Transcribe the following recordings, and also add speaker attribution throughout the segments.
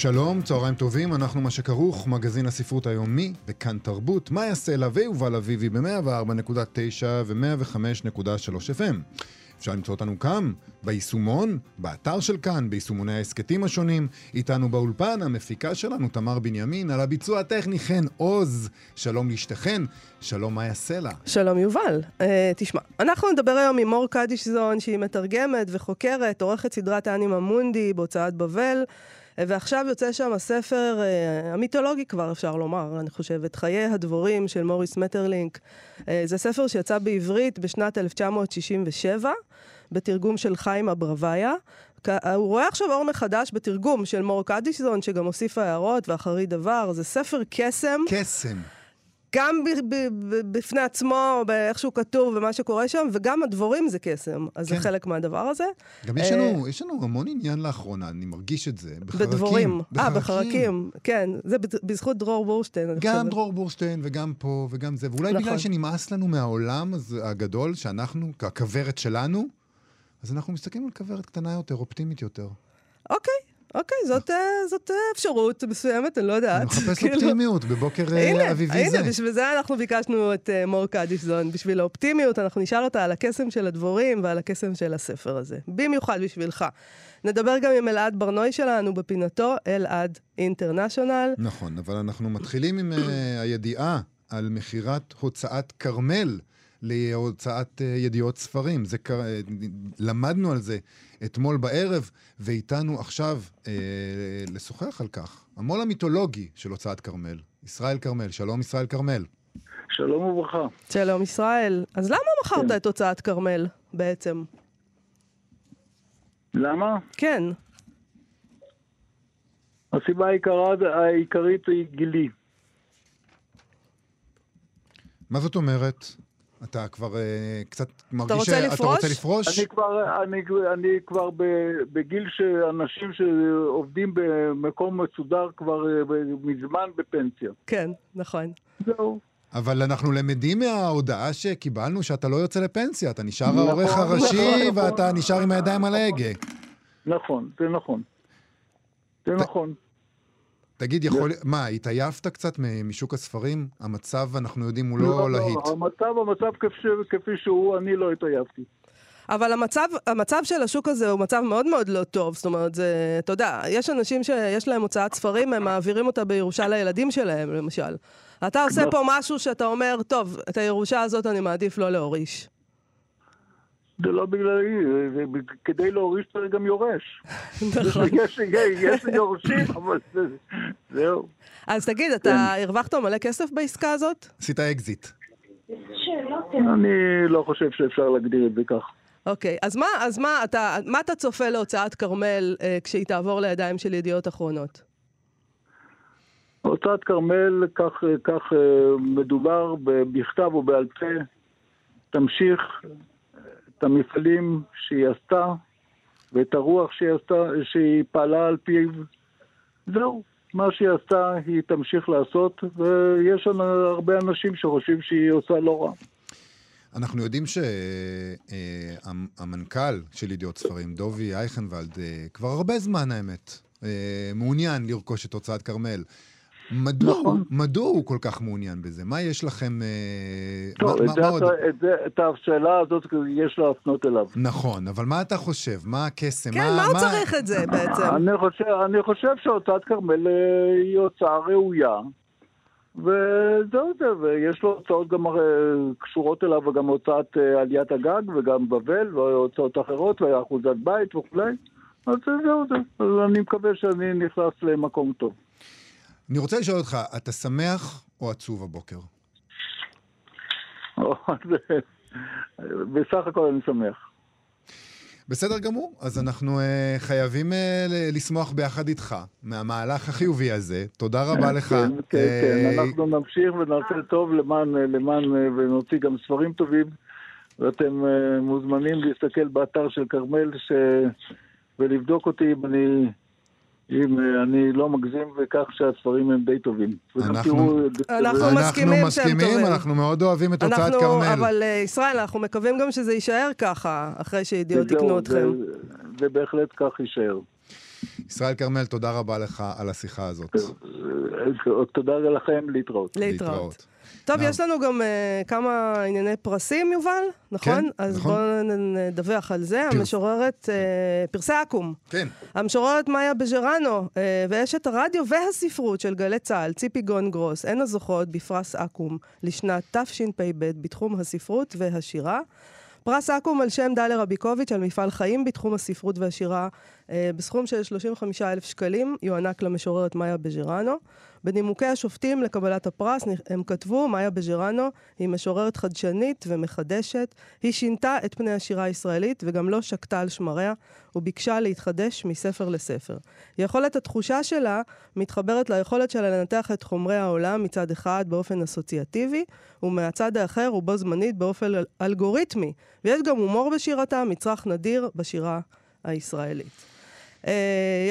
Speaker 1: שלום, צהריים טובים, אנחנו מה שכרוך, מגזין הספרות היומי, וכאן תרבות, יעשה לה ויובל אביבי ב-104.9 ו-105.3 FM. אפשר למצוא אותנו כאן, ביישומון, באתר של כאן, ביישומוני ההסכתים השונים. איתנו באולפן, המפיקה שלנו, תמר בנימין, על הביצוע הטכני, חן עוז. שלום לאשתכן, שלום מאיה סלע.
Speaker 2: שלום יובל. Uh, תשמע, אנחנו נדבר היום עם מור קדישזון, שהיא מתרגמת וחוקרת, עורכת סדרת האנימה מונדי בהוצאת בבל. ועכשיו יוצא שם הספר uh, המיתולוגי כבר, אפשר לומר, אני חושבת, חיי הדבורים של מוריס מטרלינק. Uh, זה ספר שיצא בעברית בשנת 1967, בתרגום של חיים אברוויה. הוא רואה עכשיו אור מחדש בתרגום של מור קדישזון, שגם הוסיף הערות ואחרי דבר. זה ספר קסם.
Speaker 1: קסם.
Speaker 2: גם ב- ב- ב- בפני עצמו, באיך שהוא כתוב ומה שקורה שם, וגם הדבורים זה קסם. אז
Speaker 1: כן.
Speaker 2: זה חלק מהדבר הזה.
Speaker 1: גם יש
Speaker 2: אה,
Speaker 1: לנו, יש לנו המון עניין לאחרונה, אני מרגיש את זה, בחרקים.
Speaker 2: בדבורים. אה, בחרקים. כן, זה בז- בזכות דרור בורשטיין, אני
Speaker 1: גם
Speaker 2: חושבת.
Speaker 1: דרור בורשטיין וגם פה וגם זה, ואולי
Speaker 2: נכון.
Speaker 1: בגלל שנמאס לנו מהעולם הגדול, שאנחנו, הכוורת שלנו, אז אנחנו מסתכלים על כוורת קטנה יותר, אופטימית יותר.
Speaker 2: אוקיי, אוקיי, זאת, אה, זאת אה, אפשרות מסוימת, אני לא יודעת.
Speaker 1: אני מחפש
Speaker 2: כאילו-
Speaker 1: אופטימיות בבוקר אה, אביבי זה.
Speaker 2: הנה, בשביל זה אנחנו ביקשנו את uh, מור קדישזון, בשביל האופטימיות, אנחנו נשאל אותה על הקסם של הדבורים ועל הקסם של הספר הזה. במיוחד בשבילך. נדבר גם עם אלעד ברנוי שלנו בפינתו, אלעד אינטרנשיונל.
Speaker 1: נכון, אבל אנחנו מתחילים עם אה, הידיעה על מכירת הוצאת כרמל להוצאת אה, ידיעות ספרים. זה, קר- אה, למדנו על זה אתמול בערב, ואיתנו עכשיו אה, לשוחח על כך. המו"ל המיתולוגי של הוצאת כרמל, ישראל כרמל. שלום, ישראל כרמל.
Speaker 3: שלום וברכה.
Speaker 2: שלום ישראל. אז למה מכרת
Speaker 3: כן.
Speaker 2: את הוצאת כרמל בעצם?
Speaker 3: למה?
Speaker 2: כן.
Speaker 3: הסיבה העיקרה, העיקרית היא גילי.
Speaker 1: מה זאת אומרת? אתה כבר אה, קצת מרגיש
Speaker 2: רוצה
Speaker 1: שאתה
Speaker 2: לפרוש?
Speaker 1: רוצה לפרוש?
Speaker 3: אני כבר, אני, אני כבר ב- בגיל שאנשים שעובדים במקום מסודר כבר אה, ב- מזמן בפנסיה.
Speaker 2: כן, נכון.
Speaker 3: זהו.
Speaker 1: אבל אנחנו למדים מההודעה שקיבלנו שאתה לא יוצא לפנסיה, אתה נשאר
Speaker 3: נכון,
Speaker 1: העורך הראשי
Speaker 3: נכון,
Speaker 1: ואתה
Speaker 3: נכון.
Speaker 1: נשאר עם הידיים על ההגה.
Speaker 3: נכון, זה נכון. זה נכון.
Speaker 1: תגיד, יכול... מה, התעייפת קצת משוק הספרים? המצב, אנחנו יודעים, הוא לא להיט.
Speaker 3: המצב, המצב כפי, כפי שהוא, אני לא התעייפתי.
Speaker 2: אבל המצב, המצב של השוק הזה הוא מצב מאוד מאוד לא טוב. זאת אומרת, זה, אתה יודע, יש אנשים שיש להם הוצאת ספרים, הם מעבירים אותה בירושה לילדים שלהם, למשל. אתה עושה
Speaker 3: נכון.
Speaker 2: פה משהו שאתה אומר, טוב, את הירושה הזאת אני מעדיף לא להוריש.
Speaker 3: זה לא בגללי, כדי להוריש צריך גם יורש.
Speaker 2: נכון.
Speaker 3: יש, יש, יש יורשים, אבל זה, זהו.
Speaker 2: אז תגיד, אתה הרווחת מלא כסף בעסקה הזאת?
Speaker 1: עשית אקזיט.
Speaker 3: אני לא חושב שאפשר להגדיר את זה כך.
Speaker 2: אוקיי, אז מה, אז מה, אתה, מה אתה צופה להוצאת כרמל אה, כשהיא תעבור לידיים של ידיעות אחרונות?
Speaker 3: הוצאת כרמל, כך, כך אה, מדובר בכתב או בעל פה, תמשיך את המפעלים שהיא עשתה ואת הרוח שהיא עשתה, שהיא פעלה על פיו. זהו, מה שהיא עשתה היא תמשיך לעשות, ויש לנו הרבה אנשים שחושבים שהיא עושה לא רע.
Speaker 1: אנחנו יודעים שהמנכ"ל של ידיעות ספרים, דובי אייכנוולד, אה, כבר הרבה זמן האמת, אה, מעוניין לרכוש את הוצאת כרמל. מדוע,
Speaker 3: נכון.
Speaker 1: מדוע הוא כל כך מעוניין בזה? מה יש לכם... אה,
Speaker 3: טוב,
Speaker 1: מה,
Speaker 3: את,
Speaker 1: מה,
Speaker 3: זה,
Speaker 1: מה עוד?
Speaker 3: אתה- את, זה, את השאלה הזאת יש להפנות אליו.
Speaker 1: נכון, אבל מה אתה חושב? מה הקסם?
Speaker 2: כן, מה הוא צריך את זה בעצם?
Speaker 3: אני חושב, אני חושב שהוצאת כרמל אה, היא הוצאה ראויה, וזהו זה, ויש לו הוצאות גם אה, קשורות אליו, וגם הוצאת עליית הגג, וגם בבל, והוצאות אחרות, ואחוזת בית וכולי. אז זהו זה, אז אני מקווה שאני נכנס למקום טוב.
Speaker 1: אני רוצה לשאול אותך, אתה שמח או עצוב הבוקר?
Speaker 3: בסך הכל אני שמח.
Speaker 1: בסדר גמור, אז אנחנו uh, חייבים uh, לשמוח ביחד איתך מהמהלך החיובי הזה. תודה רבה לך.
Speaker 3: כן, כן,
Speaker 1: אה,
Speaker 3: כן, אנחנו נמשיך ונעשה טוב למען, למען, ונוציא גם ספרים טובים, ואתם אה, מוזמנים להסתכל באתר של כרמל ש... ולבדוק אותי אם אני, אם אה, אני לא מגזים בכך שהספרים הם די טובים.
Speaker 1: אנחנו-
Speaker 3: אה,
Speaker 2: מסכימים שהם
Speaker 1: מסכימים,
Speaker 2: טובים.
Speaker 1: אנחנו מאוד אוהבים את הוצאת כרמל.
Speaker 2: אבל אה, ישראל, אנחנו מקווים גם שזה יישאר ככה, אחרי שידיעות יקנו אתכם.
Speaker 3: זה בהחלט כך יישאר.
Speaker 1: ישראל כרמל, תודה רבה לך על השיחה הזאת.
Speaker 3: תודה לכם, להתראות.
Speaker 2: להתראות. טוב. יש לנו גם uh, כמה ענייני פרסים, יובל, נכון?
Speaker 1: כן,
Speaker 2: אז
Speaker 1: נכון.
Speaker 2: בואו נדווח על זה. המשוררת, uh, פרסי אקו"ם.
Speaker 1: כן.
Speaker 2: המשוררת מאיה בז'רנו, uh, ואשת הרדיו והספרות של גלי צה"ל, ציפי גון גרוס, הן הזוכות בפרס אקו"ם לשנת תשפ"ב בתחום הספרות והשירה. פרס אקו"ם על שם דליה רביקוביץ' על מפעל חיים בתחום הספרות והשירה אה, בסכום של 35,000 שקלים, יוענק למשוררת מאיה בז'רנו. בנימוקי השופטים לקבלת הפרס הם כתבו, מאיה בז'רנו היא משוררת חדשנית ומחדשת. היא שינתה את פני השירה הישראלית וגם לא שקטה על שמריה, וביקשה להתחדש מספר לספר. יכולת התחושה שלה מתחברת ליכולת שלה לנתח את חומרי העולם מצד אחד באופן אסוציאטיבי, ומהצד האחר ובו זמנית באופן אל- אלגוריתמי. ויש גם הומור בשירתה, מצרך נדיר בשירה הישראלית. Uh,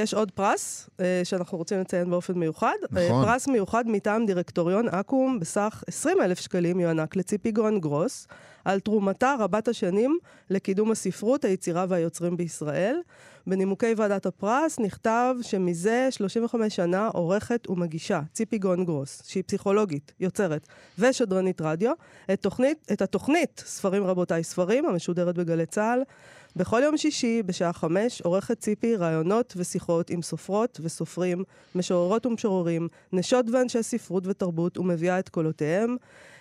Speaker 2: יש עוד פרס uh, שאנחנו רוצים לציין באופן מיוחד.
Speaker 1: נכון.
Speaker 2: Uh, פרס מיוחד מטעם דירקטוריון אקו"ם בסך 20 אלף שקלים יוענק לציפי גורן גרוס על תרומתה רבת השנים לקידום הספרות, היצירה והיוצרים בישראל. בנימוקי ועדת הפרס נכתב שמזה 35 שנה עורכת ומגישה ציפי גורן גרוס, שהיא פסיכולוגית, יוצרת ושדרנית רדיו, את, תוכנית, את התוכנית ספרים רבותיי ספרים, המשודרת בגלי צה"ל. בכל יום שישי, בשעה חמש, עורכת ציפי ראיונות ושיחות עם סופרות וסופרים, משוררות ומשוררים, נשות ואנשי ספרות ותרבות, ומביאה את קולותיהם.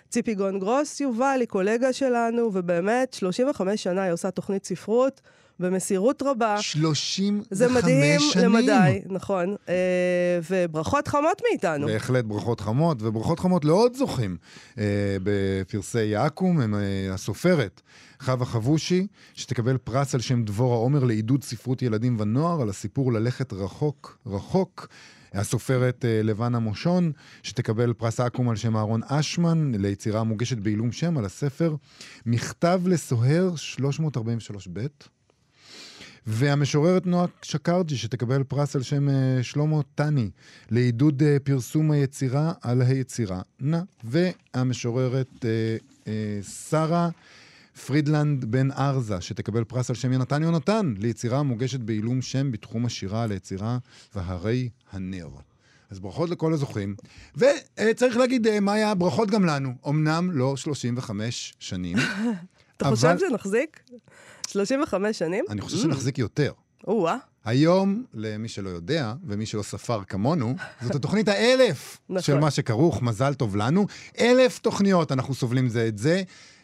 Speaker 2: ציפי גון גרוס יובל היא קולגה שלנו, ובאמת, 35 שנה היא עושה תוכנית ספרות במסירות רבה.
Speaker 1: 35
Speaker 2: זה מדהים
Speaker 1: שנים.
Speaker 2: למדי, נכון. אה, וברכות חמות מאיתנו.
Speaker 1: בהחלט ברכות חמות, וברכות חמות לעוד זוכים אה, בפרסי יעקום, הם אה, הסופרת חווה חבושי, שתקבל פרס על שם דבורה עומר לעידוד ספרות ילדים ונוער, על הסיפור ללכת רחוק רחוק. הסופרת לבנה מושון, שתקבל פרס אקו"ם על שם אהרון אשמן, ליצירה המוגשת בעילום שם על הספר מכתב לסוהר 343ב. והמשוררת נועה שקרג'י, שתקבל פרס על שם אה, שלמה טני, לעידוד אה, פרסום היצירה על היצירה נא. והמשוררת אה, שרה פרידלנד בן ארזה, שתקבל פרס על שם יונתן יונתן, ליצירה המוגשת בעילום שם בתחום השירה על היצירה והרי הנר. אז ברכות לכל הזוכים. וצריך להגיד, מאיה, ברכות גם לנו. אמנם לא 35 שנים,
Speaker 2: אתה חושב שנחזיק? 35 שנים?
Speaker 1: אני חושב שנחזיק יותר.
Speaker 2: או-אה.
Speaker 1: היום, למי שלא יודע, ומי שלא ספר כמונו, זאת התוכנית האלף
Speaker 2: נכון.
Speaker 1: של מה שכרוך, מזל טוב לנו. אלף תוכניות, אנחנו סובלים זה את זה.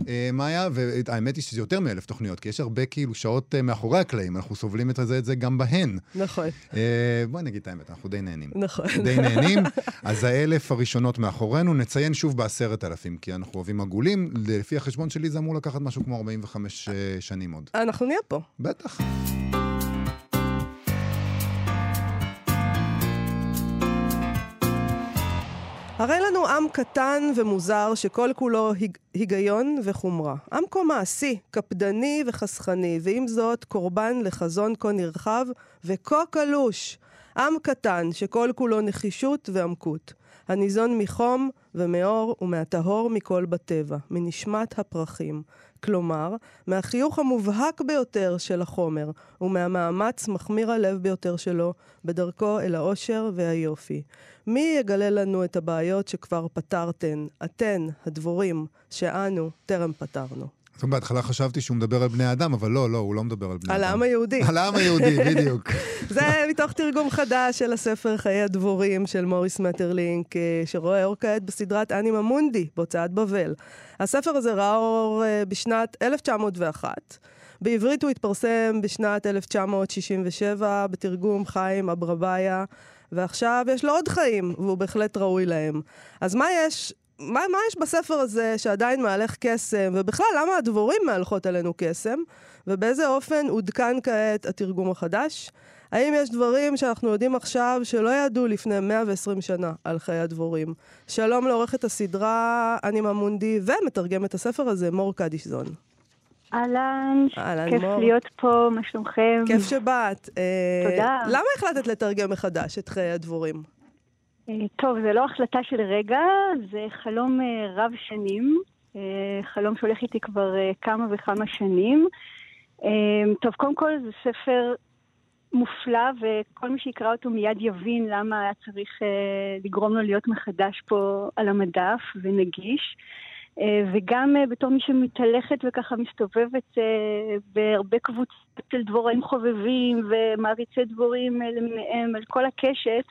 Speaker 1: אה, מאיה, והאמת היא שזה יותר מאלף תוכניות, כי יש הרבה כאילו שעות אה, מאחורי הקלעים, אנחנו סובלים את זה את זה גם בהן.
Speaker 2: נכון,
Speaker 1: אה, בואי נגיד את האמת, אנחנו די נהנים.
Speaker 2: נכון.
Speaker 1: די נהנים. אז האלף הראשונות מאחורינו, נציין שוב בעשרת אלפים, כי אנחנו אוהבים עגולים. לפי החשבון שלי זה אמור לקחת משהו כמו 45 אה, שנים עוד.
Speaker 2: אנחנו נהיה פה.
Speaker 1: בטח.
Speaker 2: הרי לנו עם קטן ומוזר שכל כולו היג- היגיון וחומרה. עם כה מעשי, קפדני וחסכני, ועם זאת קורבן לחזון כה נרחב וכה קלוש. עם קטן שכל כולו נחישות ועמקות. הניזון מחום ומאור ומהטהור מכל בטבע, מנשמת הפרחים. כלומר, מהחיוך המובהק ביותר של החומר, ומהמאמץ מחמיר הלב ביותר שלו בדרכו אל האושר והיופי. מי יגלה לנו את הבעיות שכבר פתרתן, אתן, הדבורים, שאנו טרם פתרנו?
Speaker 1: אז בהתחלה חשבתי שהוא מדבר על בני אדם, אבל לא, לא, הוא לא מדבר על בני
Speaker 2: על
Speaker 1: אדם.
Speaker 2: העם היהודי.
Speaker 1: על העם היהודי, בדיוק.
Speaker 2: זה מתוך תרגום חדש של הספר חיי הדבורים של מוריס מטרלינק, אה, שרואה אור כעת בסדרת אנימה מונדי, בהוצאת בבל. הספר הזה ראה אור אה, בשנת 1901. בעברית הוא התפרסם בשנת 1967 בתרגום חיים אברבאיה, ועכשיו יש לו עוד חיים, והוא בהחלט ראוי להם. אז מה יש מה, מה יש בספר הזה שעדיין מהלך קסם, ובכלל, למה הדבורים מהלכות עלינו קסם, ובאיזה אופן עודכן כעת התרגום החדש? האם יש דברים שאנחנו יודעים עכשיו שלא ידעו לפני 120 שנה על חיי הדבורים? שלום לעורכת הסדרה אנימה מונדי ומתרגמת הספר הזה, מור קדישזון.
Speaker 4: אהלן, כיף
Speaker 2: מור.
Speaker 4: להיות פה, מה שלומכם?
Speaker 2: כיף שבאת. אה,
Speaker 4: תודה.
Speaker 2: למה החלטת לתרגם מחדש את חיי הדבורים?
Speaker 4: אה, טוב, זה לא החלטה של רגע, זה חלום אה, רב שנים, אה, חלום שהולך איתי כבר כמה וכמה שנים. טוב, קודם כל זה ספר מופלא, וכל מי שיקרא אותו מיד יבין למה היה צריך לגרום לו להיות מחדש פה על המדף ונגיש. וגם בתור מי שמתהלכת וככה מסתובבת בהרבה קבוצות של דבוראים חובבים ומעריצי דבורים למיניהם על כל הקשת,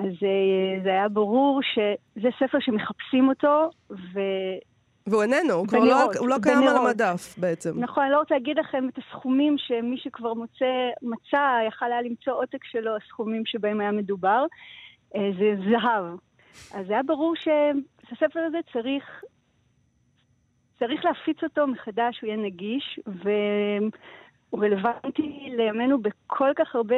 Speaker 4: אז אה, זה היה ברור שזה ספר שמחפשים אותו, ו...
Speaker 2: והוא איננו, הוא כבר לא, הוא לא קיים על. המדף בעצם.
Speaker 4: נכון, אני לא רוצה להגיד לכם את הסכומים שמי שכבר מוצא, מצא, יכל היה למצוא עותק שלו, הסכומים שבהם היה מדובר. אה, זה זהב. אז היה ברור שהספר הזה צריך, צריך להפיץ אותו מחדש, הוא יהיה נגיש, והוא רלוונטי לימינו בכל כך הרבה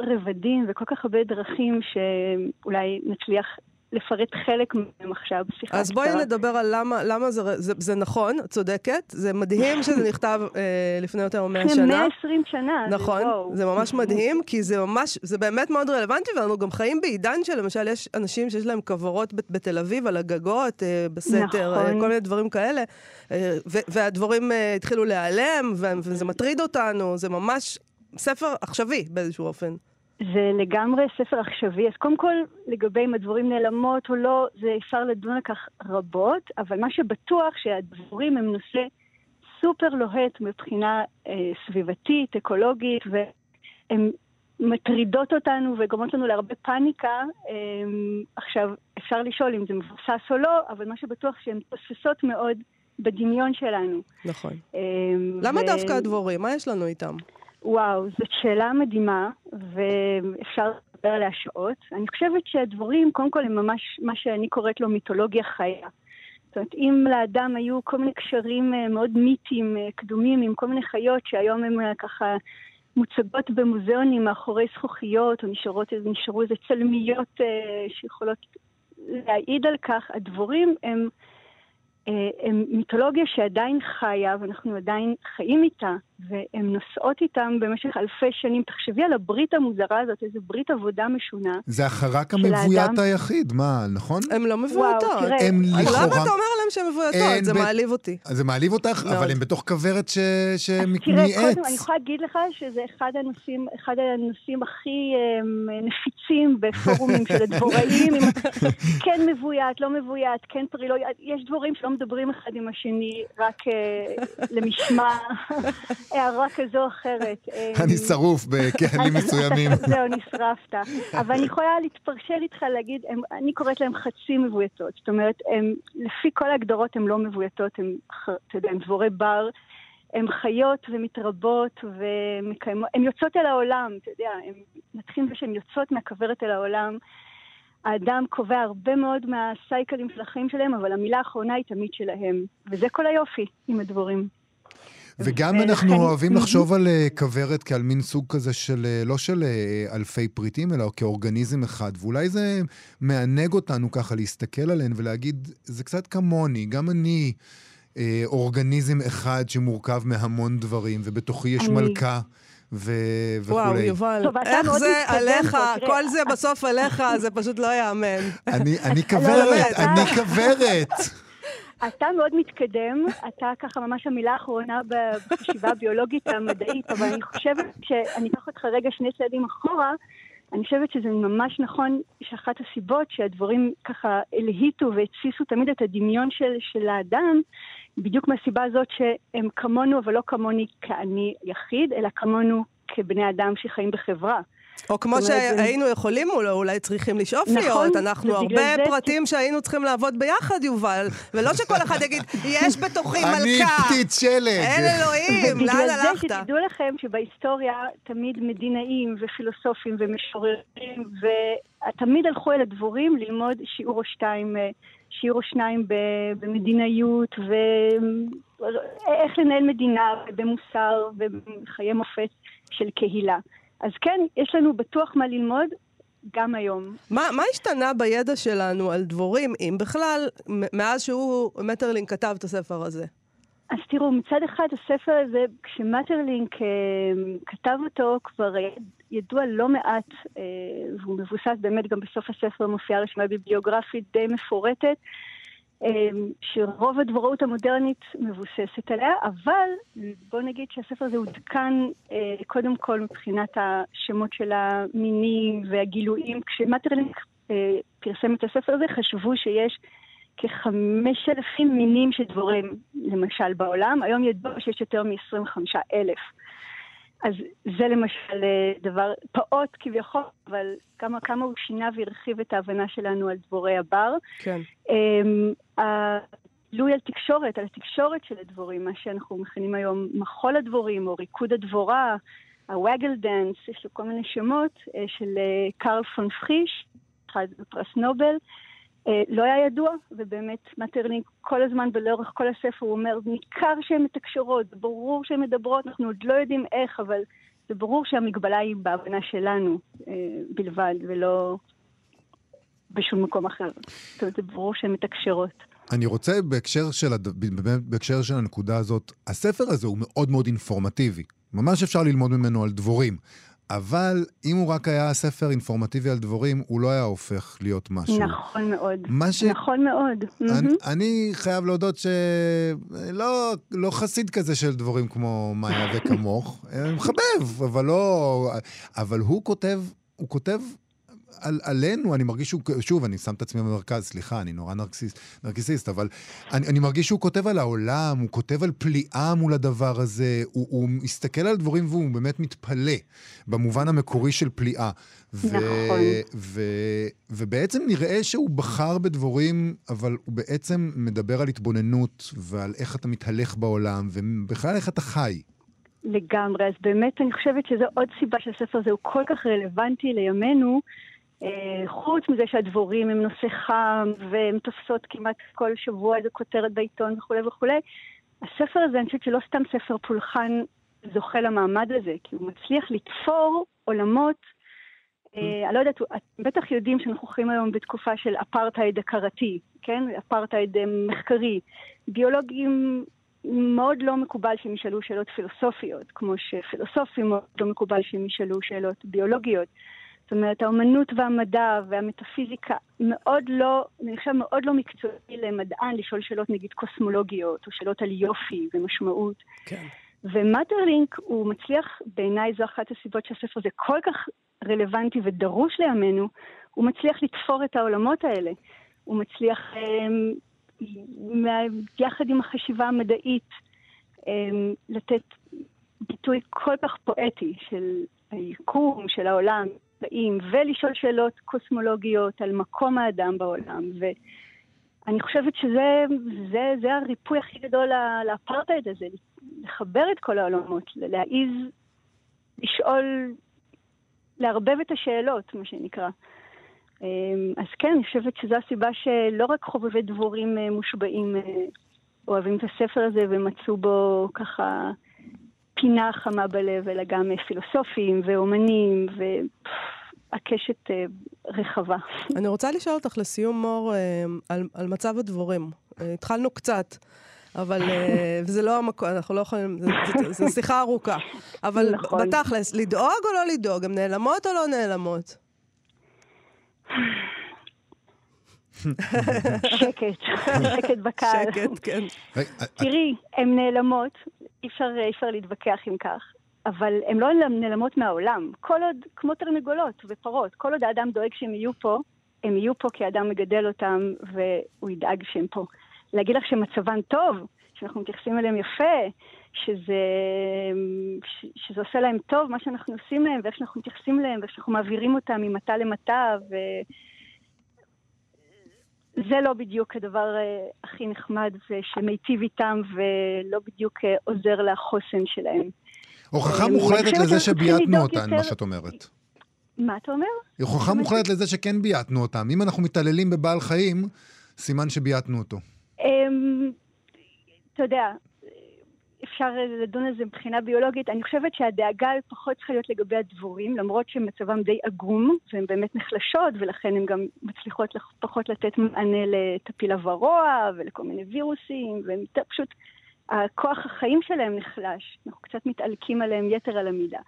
Speaker 4: רבדים וכל כך הרבה דרכים שאולי נצליח לפרט חלק מהם עכשיו בשיחה
Speaker 2: אז בואי
Speaker 4: קצרה.
Speaker 2: נדבר על למה, למה זה, זה, זה נכון, את צודקת, זה מדהים שזה נכתב אה, לפני יותר מ-100
Speaker 4: לפני
Speaker 2: שנה.
Speaker 4: 120 שנה. זה
Speaker 2: נכון,
Speaker 4: וואו.
Speaker 2: זה ממש מדהים, כי זה ממש, זה באמת מאוד רלוונטי, ואנחנו גם חיים בעידן שלמשל יש אנשים שיש להם כוורות בתל אביב, על הגגות, אה, בסתר,
Speaker 4: נכון.
Speaker 2: אה, כל מיני דברים כאלה, אה, ו- והדבורים אה, התחילו להיעלם, וזה מטריד אותנו, זה ממש ספר עכשווי באיזשהו אופן.
Speaker 4: זה לגמרי ספר עכשווי. אז קודם כל, לגבי אם הדבורים נעלמות או לא, זה אפשר לדון על כך רבות, אבל מה שבטוח שהדבורים הם נושא סופר לוהט מבחינה אה, סביבתית, אקולוגית, והן מטרידות אותנו וגורמות לנו להרבה פאניקה. אה, עכשיו, אפשר לשאול אם זה מבוסס או לא, אבל מה שבטוח שהן תוססות מאוד בדמיון שלנו.
Speaker 2: נכון.
Speaker 4: אה,
Speaker 2: למה
Speaker 4: ו-
Speaker 2: דווקא הדבורים? מה יש לנו איתם?
Speaker 4: וואו, זאת שאלה מדהימה, ואפשר לדבר עליה שעות. אני חושבת שהדבורים, קודם כל, הם ממש מה שאני קוראת לו מיתולוגיה חיה. זאת אומרת, אם לאדם היו כל מיני קשרים אה, מאוד מיתיים, אה, קדומים, עם כל מיני חיות שהיום הם אה, ככה מוצגות במוזיאונים מאחורי זכוכיות, או נשארו איזה צלמיות שיכולות להעיד על כך, הדבורים הם, הם מיתולוגיה שעדיין חיה, ואנחנו עדיין חיים איתה, והן נושאות איתם במשך אלפי שנים. תחשבי על הברית המוזרה הזאת, איזו ברית עבודה משונה.
Speaker 1: זה החרק המבוית
Speaker 4: האדם.
Speaker 1: היחיד, מה, נכון?
Speaker 2: הן לא מבויתות.
Speaker 4: תראה,
Speaker 1: הם
Speaker 2: למה
Speaker 1: לכאורה...
Speaker 2: אתה אומר עליהן שהן מבויתות? זה
Speaker 1: ב-
Speaker 2: מעליב אותי.
Speaker 1: זה מעליב אותך,
Speaker 2: מאוד.
Speaker 1: אבל הם בתוך כוורת ש-
Speaker 4: אז
Speaker 1: שמ-
Speaker 4: תראה,
Speaker 1: מעץ.
Speaker 4: קודם, אני יכולה להגיד לך שזה אחד הנושאים, אחד הנושאים הכי אמ, נפיצים בפורומים של הדבוראים, כן מבוית, לא מבוית, כן פרי, לא... יש דבורים שלא מדברים אחד עם השני, רק אה, למשמע הערה כזו או אחרת.
Speaker 1: אני שרוף בקהלים מסוימים.
Speaker 4: זהו, נשרפת. אבל אני יכולה להתפרשל איתך להגיד, הם, אני קוראת להם חצי מבויתות. זאת אומרת, הם, לפי כל ההגדרות הן לא מבויתות, הם, ח- אתה יודע, הם דבורי בר. הן חיות ומתרבות ומקיימות, הן יוצאות אל העולם, אתה יודע, הן נתחיל בזה שהן יוצאות מהכוורת אל העולם. האדם קובע הרבה מאוד מהסייקלים של החיים שלהם, אבל המילה האחרונה היא תמיד שלהם. וזה כל היופי עם הדבורים.
Speaker 1: וגם אנחנו אוהבים. לחשוב על אה, כוורת כעל מין סוג כזה של, אה, לא של אה, אלפי פריטים, אלא כאורגניזם אחד. ואולי זה מענג אותנו ככה להסתכל עליהן ולהגיד, זה קצת כמוני, גם אני אה, אורגניזם אחד שמורכב מהמון דברים, ובתוכי יש
Speaker 4: אני-
Speaker 1: מלכה. ו...
Speaker 2: וואו,
Speaker 1: וכולי.
Speaker 2: יובל,
Speaker 4: טוב,
Speaker 2: איך זה עליך,
Speaker 4: פה, תראה,
Speaker 2: כל זה בסוף עליך, זה פשוט לא ייאמן.
Speaker 1: אני, אני
Speaker 4: לא,
Speaker 1: כוורת,
Speaker 4: באמת,
Speaker 1: אני כוורת.
Speaker 4: אתה מאוד מתקדם, אתה ככה ממש המילה האחרונה בחשיבה הביולוגית המדעית, אבל אני חושבת שאני אקח אותך רגע שני צעדים אחורה, אני חושבת שזה ממש נכון שאחת הסיבות שהדבורים ככה הלהיטו והתסיסו תמיד את הדמיון של, של האדם, בדיוק מהסיבה הזאת שהם כמונו, אבל לא כמוני כאני יחיד, אלא כמונו כבני אדם שחיים בחברה.
Speaker 2: או כמו שהיינו יכולים, או אולי צריכים לשאוף
Speaker 4: נכון,
Speaker 2: להיות. אנחנו הרבה
Speaker 4: זה-
Speaker 2: פרטים שהיינו צריכים לעבוד ביחד, יובל. ולא שכל אחד יגיד, יש בתוכי
Speaker 1: אני
Speaker 2: מלכה.
Speaker 1: פתית שלג.
Speaker 2: אין אלוהים, לאן
Speaker 4: בגלל זה
Speaker 2: הלכת?
Speaker 4: שתדעו לכם שבהיסטוריה תמיד מדינאים ופילוסופים ומשוררים, ותמיד הלכו אל הדבורים ללמוד שיעור או שתיים, אה, שיעור או שניים במדינאיות, ואיך לנהל מדינה, ובמוסר, ובחיי מופת של קהילה. אז כן, יש לנו בטוח מה ללמוד גם היום.
Speaker 2: מה, מה השתנה בידע שלנו על דבורים, אם בכלל, מאז שהוא, מטרלינג כתב את הספר הזה?
Speaker 4: אז תראו, מצד אחד הספר הזה, כשמטרלינק אה, כתב אותו, כבר ידוע לא מעט, אה, והוא מבוסס באמת, גם בסוף הספר מופיעה רשימה ביבליוגרפית די מפורטת, שרוב הדבוראות המודרנית מבוססת עליה, אבל בוא נגיד שהספר הזה עודכן אה, קודם כל מבחינת השמות של המינים והגילויים. כשמטרלינק אה, פרסם את הספר הזה, חשבו שיש כחמש אלפים מינים של דבורים, למשל, בעולם. היום ידוע שיש יותר מ-25 אלף. אז זה למשל אה, דבר פעוט כביכול, אבל כמה, כמה הוא שינה והרחיב את ההבנה שלנו על דבורי הבר.
Speaker 2: כן.
Speaker 4: אמ, הגילוי על תקשורת, על התקשורת של הדבורים, מה שאנחנו מכנים היום מחול הדבורים, או ריקוד הדבורה, ה waggle dance, יש לו כל מיני שמות, אה, של אה, קרל פון פריש, זכה בפרס נובל. אה, לא היה ידוע, ובאמת מטרלינק כל הזמן ולאורך כל הספר הוא אומר, ניכר שהן מתקשרות, זה ברור שהן מדברות, אנחנו עוד לא יודעים איך, אבל זה ברור שהמגבלה היא בהבנה שלנו אה, בלבד, ולא בשום מקום אחר. זאת אומרת, זה ברור שהן מתקשרות.
Speaker 1: אני רוצה בהקשר של, הד... בהקשר של הנקודה הזאת, הספר הזה הוא מאוד מאוד אינפורמטיבי. ממש אפשר ללמוד ממנו על דבורים. אבל אם הוא רק היה ספר אינפורמטיבי על דבורים, הוא לא היה הופך להיות משהו.
Speaker 4: נכון מאוד.
Speaker 1: מה ש-
Speaker 4: נכון מאוד.
Speaker 1: אני,
Speaker 4: מהמם.
Speaker 1: אני חייב להודות שלא לא חסיד כזה של דבורים כמו מאיה וכמוך. אה, מחבב, אבל לא... אבל הוא כותב, הוא כותב על, עלינו, אני מרגיש שהוא, שוב, אני שם את עצמי במרכז, סליחה, אני נורא נרקסיסט, נרקיסיסט, אבל אני, אני מרגיש שהוא כותב על העולם, הוא כותב על פליאה מול הדבר הזה, הוא, הוא מסתכל על דבורים והוא באמת מתפלא, במובן המקורי של פליאה. ו,
Speaker 4: נכון.
Speaker 1: ו, ובעצם נראה שהוא בחר בדבורים, אבל הוא בעצם מדבר על התבוננות ועל איך אתה מתהלך בעולם, ובכלל איך אתה חי.
Speaker 4: לגמרי. אז באמת אני חושבת שזו עוד סיבה שהספר הזה הוא כל כך רלוונטי לימינו. אה, חוץ מזה שהדבורים הם נושא חם, והן תופסות כמעט כל שבוע איזה כותרת בעיתון וכולי וכולי, הספר הזה, אני חושבת שלא סתם ספר פולחן זוכה למעמד הזה, כי הוא מצליח לתפור עולמות, אה, אני לא יודעת, אתם בטח יודעים שאנחנו חיים היום בתקופה של אפרטהייד הכרתי, כן? אפרטהייד אה, מחקרי. ביולוגים מאוד לא מקובל שהם ישאלו שאלות פילוסופיות, כמו שפילוסופים מאוד לא מקובל שהם ישאלו שאלות ביולוגיות. זאת אומרת, האומנות והמדע והמטאפיזיקה מאוד לא, אני חושבת מאוד לא מקצועי למדען לשאול שאלות נגיד קוסמולוגיות, או שאלות על יופי ומשמעות.
Speaker 2: כן.
Speaker 4: ומטרלינק הוא מצליח, בעיניי זו אחת הסיבות שהספר הזה כל כך רלוונטי ודרוש לימינו, הוא מצליח לתפור את העולמות האלה. הוא מצליח, אמ, יחד עם החשיבה המדעית, אמ, לתת ביטוי כל כך פואטי של היקום, של העולם, חיים, ולשאול שאלות קוסמולוגיות על מקום האדם בעולם. ואני חושבת שזה זה, זה הריפוי הכי גדול לאפרטהייד הזה, לחבר את כל העולמות, להעיז לשאול, לערבב את השאלות, מה שנקרא. אמ, אז כן, אני חושבת שזו הסיבה שלא רק חובבי דבורים אה, מושבעים אה, אוהבים את הספר הזה ומצאו בו ככה פינה חמה בלב, אלא גם אה, פילוסופים ואומנים, והקשת אה, רחבה.
Speaker 2: אני רוצה לשאול אותך לסיום, מור, אה, על, על מצב הדבורים. התחלנו קצת, אבל זה לא המקום, אנחנו לא יכולים, זו שיחה ארוכה. אבל
Speaker 4: נכון.
Speaker 2: בתכלס, לדאוג או לא לדאוג? הן נעלמות או לא נעלמות?
Speaker 4: שקט, שקט בקהל.
Speaker 2: שקט, כן.
Speaker 4: תראי, הן נעלמות, אי אפשר, אי אפשר להתווכח עם כך, אבל הן לא נעלמות מהעולם. כל עוד, כמו תרנגולות ופרות, כל עוד האדם דואג שהן יהיו פה, הם יהיו פה כי האדם מגדל אותם והוא ידאג שהם פה. להגיד לך שמצבן טוב, שאנחנו מתייחסים אליהם יפה, שזה, ש, שזה עושה להם טוב, מה שאנחנו עושים להם, ואיך שאנחנו מתייחסים אליהם, ואיך שאנחנו מעבירים אותם ממטה למטה, ו... זה לא בדיוק הדבר uh, הכי נחמד שמיטיב איתם ולא בדיוק uh, עוזר לחוסן שלהם.
Speaker 1: הוכחה
Speaker 4: אני
Speaker 1: מוחלטת לזה שביעטנו אותן,
Speaker 4: יותר-
Speaker 1: מה שאת אומרת.
Speaker 4: מה אתה אומר?
Speaker 1: הוכחה מוחלטת לזה שכן ביעטנו אותם. אם אנחנו מתעללים בבעל חיים, סימן שביעטנו אותו.
Speaker 4: אמ, אתה יודע, אפשר לדון על זה מבחינה ביולוגית. אני חושבת שהדאגה פחות צריכה להיות לגבי הדבורים, למרות שמצבם די עגום, והן באמת נחלשות, ולכן הן גם מצליחות פחות לתת מענה לטפיל הוורוע ולכל מיני וירוסים, והן פשוט, הכוח החיים שלהם נחלש. אנחנו קצת מתעלקים עליהם יתר על המידה.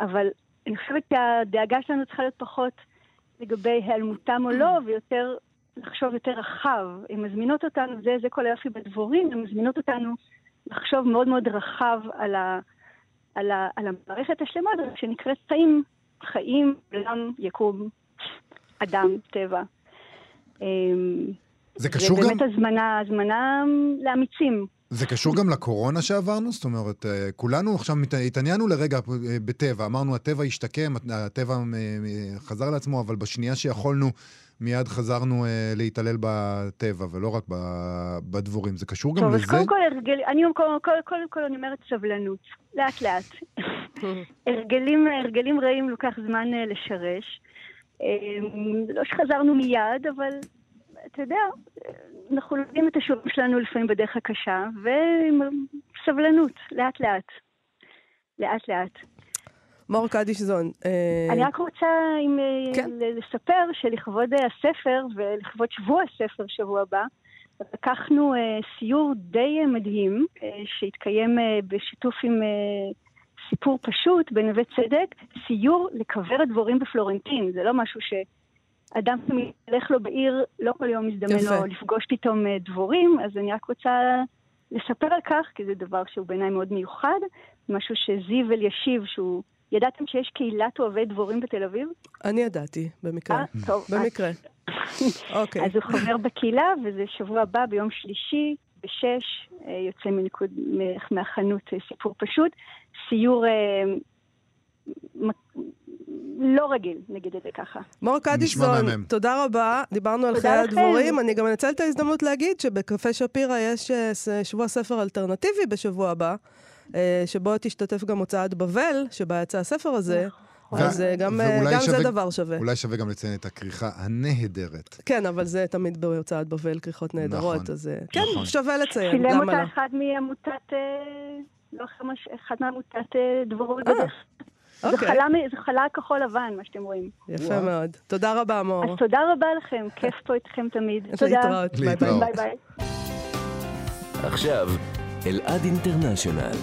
Speaker 4: אבל אני חושבת שהדאגה שלנו צריכה להיות פחות לגבי היעלמותם או לא, ויותר לחשוב יותר רחב. הן מזמינות אותנו, זה, זה כל היופי בדבורים, הן מזמינות אותנו לחשוב מאוד מאוד רחב על, ה, על, ה, על המערכת השלמה הזאת שנקראת חיים. חיים, עולם, יקום, אדם, טבע. אמ,
Speaker 1: זה קשור
Speaker 4: זה
Speaker 1: גם...
Speaker 4: באמת הזמנה, הזמנה לאמיצים.
Speaker 1: זה קשור גם לקורונה שעברנו? זאת אומרת, אה, כולנו עכשיו התעניינו לרגע אה, בטבע. אמרנו, הטבע השתקם, הטבע אה, חזר לעצמו, אבל בשנייה שיכולנו, מיד חזרנו אה, להתעלל בטבע, ולא רק ב- בדבורים. זה קשור גם
Speaker 4: טוב, אז
Speaker 1: לזה?
Speaker 4: קודם כל, הרגל, אני קודם כל, קודם כל אני אומרת סבלנות, לאט לאט. הרגלים, הרגלים רעים לוקח זמן אה, לשרש. אה, לא שחזרנו מיד, אבל אתה יודע, אה, אנחנו לומדים את השיעורים שלנו לפעמים בדרך הקשה, וסבלנות, לאט לאט. לאט לאט.
Speaker 2: מור קדישזון. אה,
Speaker 4: אני רק רוצה עם, אה,
Speaker 2: כן.
Speaker 4: לספר שלכבוד אה, הספר ולכבוד שבוע הספר שבוע הבא, לקחנו אה, סיור די מדהים אה, שהתקיים אה, בשיתוף עם אה, סיפור פשוט בנווה צדק, סיור לכוורת דבורים בפלורנטין. זה לא משהו שאדם ילך לו בעיר, לא כל יום מזדמן
Speaker 2: יפה.
Speaker 4: לו לפגוש פתאום אה, דבורים, אז אני רק רוצה לספר על כך, כי זה דבר שהוא בעיניי מאוד מיוחד, משהו שזיו אלישיב, שהוא... ידעתם שיש קהילת אוהבי דבורים בתל אביב?
Speaker 2: אני ידעתי, במקרה.
Speaker 4: אה, טוב.
Speaker 2: במקרה. אוקיי.
Speaker 4: אז הוא חבר בקהילה, וזה שבוע הבא, ביום שלישי, בשש, אה, יוצא מנקוד, מהחנות אה, סיפור פשוט. סיור אה, מ- לא רגיל, נגיד את זה ככה.
Speaker 2: מור קדישזון. תודה רבה. דיברנו על חיי. הדבורים. אני גם אנצל את ההזדמנות להגיד שבקפה שפירא יש שבוע ספר אלטרנטיבי בשבוע הבא, שבו תשתתף גם הוצאת בבל, שבה יצא הספר הזה. אז אה, גם אה, גם זה
Speaker 1: שווה-
Speaker 2: דבר שווה.
Speaker 1: אולי שווה גם לציין את הכריכה הנהדרת.
Speaker 2: כן, אבל זה תמיד בהוצאת בבל, כריכות נהדרות,
Speaker 1: נכון.
Speaker 2: אז אה, כן,
Speaker 1: נכון.
Speaker 2: שווה לציין, למה
Speaker 4: אותה
Speaker 2: לא?
Speaker 4: אחד מעמותת, אה, לא אחד מעמותת אה,
Speaker 2: אה,
Speaker 4: בדרך. זה
Speaker 2: אוקיי.
Speaker 4: זה חלה כחול לבן, מה שאתם רואים.
Speaker 2: יפה
Speaker 1: וואו.
Speaker 2: מאוד. תודה רבה, מור.
Speaker 4: אז תודה רבה לכם, כיף פה איתכם תמיד. תודה.
Speaker 2: להתראות. ביי ביי.
Speaker 1: להתראות.
Speaker 4: ביי ביי.
Speaker 5: עכשיו, אלעד אינטרנשיונל.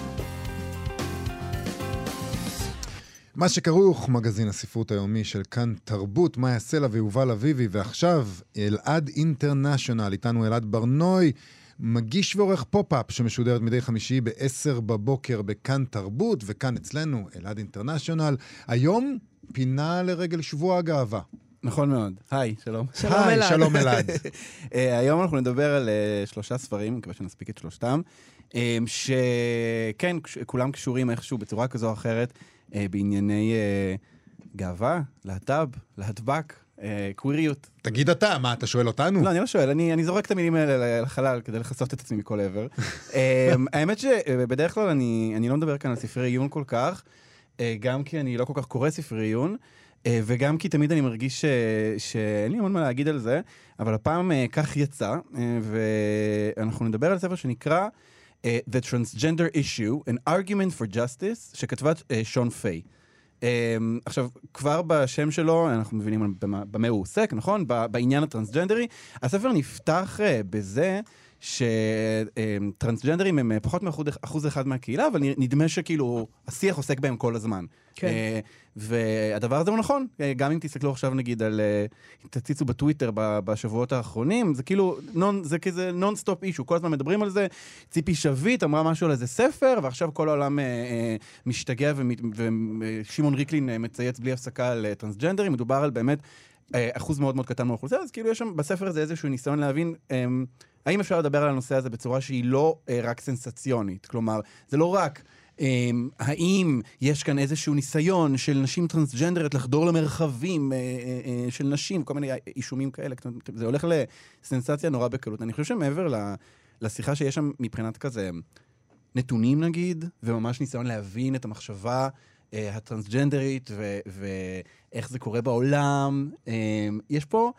Speaker 1: מה שכרוך, מגזין הספרות היומי של כאן תרבות, מאיה סלע ויובל אביבי, ועכשיו אלעד International, איתנו אלעד ברנוי, מגיש ועורך פופ-אפ שמשודרת מדי חמישי ב-10 בבוקר בכאן תרבות, וכאן אצלנו, אלעד International. היום פינה לרגל שבוע הגאווה.
Speaker 6: נכון מאוד. היי, שלום.
Speaker 2: שלום
Speaker 1: היי,
Speaker 2: אלעד.
Speaker 1: שלום אלעד.
Speaker 6: אה, היום אנחנו נדבר על אה, שלושה ספרים, מקווה שנספיק את שלושתם, שכן, כש- כולם קשורים איכשהו בצורה כזו או אחרת אה, בענייני אה, גאווה, להט"ב, להטבק, אה, קוויריות.
Speaker 1: תגיד אתה, מה, אתה שואל אותנו?
Speaker 6: לא, אני לא שואל, אני, אני זורק את המילים האלה לחלל כדי לכסות את עצמי מכל עבר. אה, האמת שבדרך כלל אני, אני לא מדבר כאן על ספרי עיון כל כך, גם כי אני לא כל כך קורא ספרי עיון, וגם כי תמיד אני מרגיש ש, שאין לי המון מה להגיד על זה, אבל הפעם כך יצא, ואנחנו נדבר על ספר שנקרא The Transgender Issue, An Argument for Justice, שכתבה אה, שון פיי. Um, עכשיו, כבר בשם שלו אנחנו מבינים במה, במה הוא עוסק, נכון? בעניין הטרנסג'נדרי. הספר נפתח uh, בזה שטרנסג'נדרים הם אה, פחות מאחוז אחד מהקהילה, אבל נדמה שכאילו השיח עוסק בהם כל הזמן.
Speaker 2: כן.
Speaker 6: אה, והדבר הזה הוא נכון, אה, גם אם תסתכלו עכשיו נגיד על, תציצו בטוויטר בשבועות האחרונים, זה כאילו, non, זה כזה nonstop issue, כל הזמן מדברים על זה. ציפי שביט אמרה משהו על איזה ספר, ועכשיו כל העולם משתגע ושמעון ריקלין מצייץ בלי הפסקה על טרנסג'נדרים, מדובר על באמת... אה, אחוז מאוד מאוד קטן מהאוכלוסייה, אז כאילו יש שם בספר הזה איזשהו ניסיון להבין אמ, האם אפשר לדבר על הנושא הזה בצורה שהיא לא אה, רק סנסציונית. כלומר, זה לא רק... אמ, האם יש כאן איזשהו ניסיון של נשים טרנסג'נדריות לחדור למרחבים אה, של נשים, כל מיני אישומים כאלה, זה הולך לסנסציה נורא בקלות. אני חושב שמעבר לשיחה שיש שם מבחינת כזה נתונים נגיד, וממש ניסיון להבין את המחשבה הטרנסג'נדרית ו- ואיך זה קורה בעולם, אה, יש פה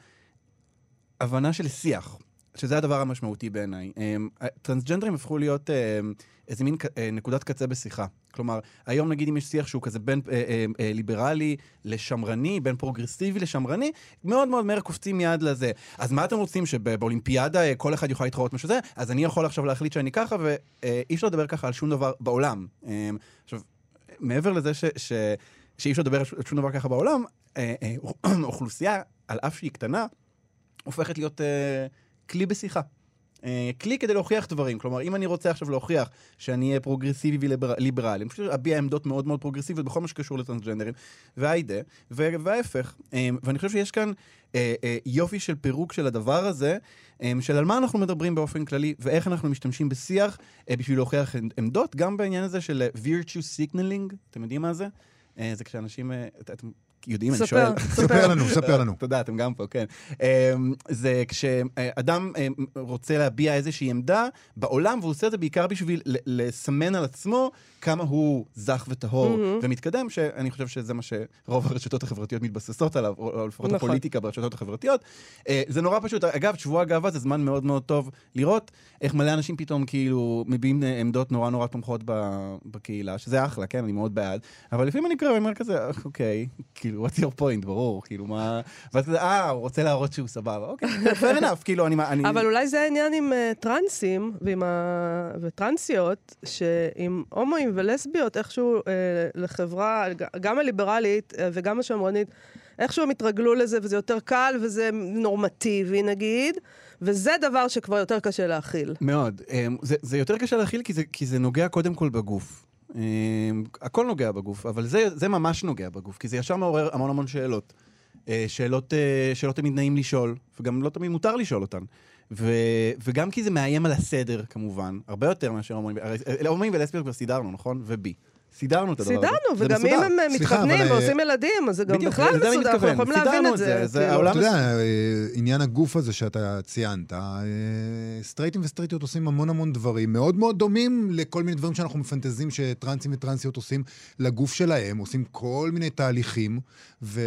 Speaker 6: הבנה של שיח. שזה הדבר המשמעותי בעיניי. אמ, טרנסג'נדרים הפכו להיות אמ, איזה מין אה, נקודת קצה בשיחה. כלומר, היום נגיד אם יש שיח שהוא כזה בין אה, אה, אה, ליברלי לשמרני, בין פרוגרסיבי לשמרני, מאוד מאוד מהר קופצים מיד לזה. אז מה אתם רוצים, שבאולימפיאדה אה, כל אחד יוכל להתחרות משהו זה? אז אני יכול עכשיו להחליט שאני ככה, ואי אפשר לדבר ככה על שום דבר בעולם. אמ, עכשיו, מעבר לזה ש... ש שאי אפשר לדבר על שום דבר ככה בעולם, אה, אה, אוכלוסייה, על אף שהיא קטנה, הופכת להיות אה, כלי בשיחה. אה, כלי כדי להוכיח דברים. כלומר, אם אני רוצה עכשיו להוכיח שאני אהיה פרוגרסיבי וליברלי, אני פשוט אביע עמדות מאוד מאוד פרוגרסיביות בכל מה שקשור לטרנסג'נדרים, והיידה, וההפך. אה, ואני חושב שיש כאן אה, יופי של פירוק של הדבר הזה, של על מה אנחנו מדברים באופן כללי, ואיך אנחנו משתמשים בשיח בשביל להוכיח עמדות, גם בעניין הזה של virtue signaling, אתם יודעים מה זה? זה כשאנשים, יודעים, אני שואל.
Speaker 1: ספר לנו, ספר לנו.
Speaker 6: תודה, אתם גם פה, כן. אמ, זה כשאדם אמ, רוצה להביע איזושהי עמדה בעולם, והוא עושה את זה בעיקר בשביל ל- לסמן על עצמו כמה הוא זך וטהור
Speaker 2: מהמם.
Speaker 6: ומתקדם, שאני חושב שזה מה שרוב הרשתות החברתיות מתבססות עליו, או לפחות
Speaker 2: נכון.
Speaker 6: הפוליטיקה ברשתות החברתיות. אה, זה נורא פשוט. אגב, שבוע הגאווה זה זמן מאוד מאוד טוב לראות איך מלא אנשים פתאום כאילו מביעים אה, עמדות נורא נורא תומכות ב- בקהילה, שזה אחלה, כן, אני מאוד בעד. אבל לפעמים אני קורא ואומר כזה, "אה, אוקיי, כאילו, what's your point, ברור, כאילו, מה... ואז כזה, אה, הוא רוצה להראות שהוא סבבה, אוקיי, fair enough, כאילו, אני... אני...
Speaker 2: אבל אולי זה העניין עם uh, טרנסים ועם ה... וטרנסיות, שעם הומואים ולסביות, איכשהו uh, לחברה, גם הליברלית uh, וגם השמרנית, איכשהו הם התרגלו לזה, וזה יותר קל וזה נורמטיבי נגיד, וזה דבר שכבר יותר קשה להכיל.
Speaker 6: מאוד. אמ, זה, זה יותר קשה להכיל כי זה, כי זה נוגע קודם כל בגוף. אמ, הכל נוגע בגוף, אבל זה, זה ממש נוגע בגוף, כי זה ישר מעורר המון המון שאלות. אה, שאלות אה, שלא תמיד נעים לשאול, וגם לא תמיד מותר לשאול אותן. ו, וגם כי זה מאיים על הסדר, כמובן, הרבה יותר מאשר הומואים. הרי אה, הומואים ולסביות כבר סידרנו, נכון? ובי. סידרנו את הדבר הזה.
Speaker 2: סידרנו, וגם. אם הם אה,
Speaker 1: סליחה,
Speaker 2: מתחתנים
Speaker 1: אבל,
Speaker 2: ועושים ילדים, אז זה גם
Speaker 6: בדיוק,
Speaker 2: בכלל מסודר, אנחנו. יכולים להבין
Speaker 6: סידרנו
Speaker 2: את זה.
Speaker 6: זה, זה
Speaker 2: כאילו.
Speaker 6: העולם-
Speaker 1: אתה יודע, אה, עניין הגוף הזה שאתה ציינת, אה, סטרייטים וסטרייטיות עושים המון המון דברים, מאוד מאוד דומים לכל מיני דברים שאנחנו מפנטזים שטרנסים וטרנסיות עושים לגוף שלהם, עושים כל מיני תהליכים, ו...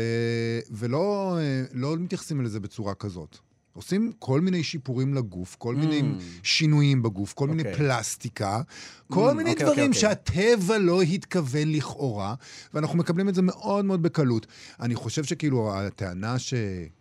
Speaker 1: ולא אה, לא מתייחסים לזה בצורה כזאת. עושים כל מיני שיפורים לגוף, כל מיני
Speaker 6: Mm.
Speaker 1: שינויים בגוף, כל מיני
Speaker 6: אוקיי.
Speaker 1: פלסטיקה, כל
Speaker 6: Mm,
Speaker 1: מיני
Speaker 6: אוקיי,
Speaker 1: דברים
Speaker 6: אוקיי, אוקיי.
Speaker 1: שהטבע לא התכוון לכאורה, ואנחנו מקבלים את זה מאוד מאוד בקלות. אני חושב שכאילו הטענה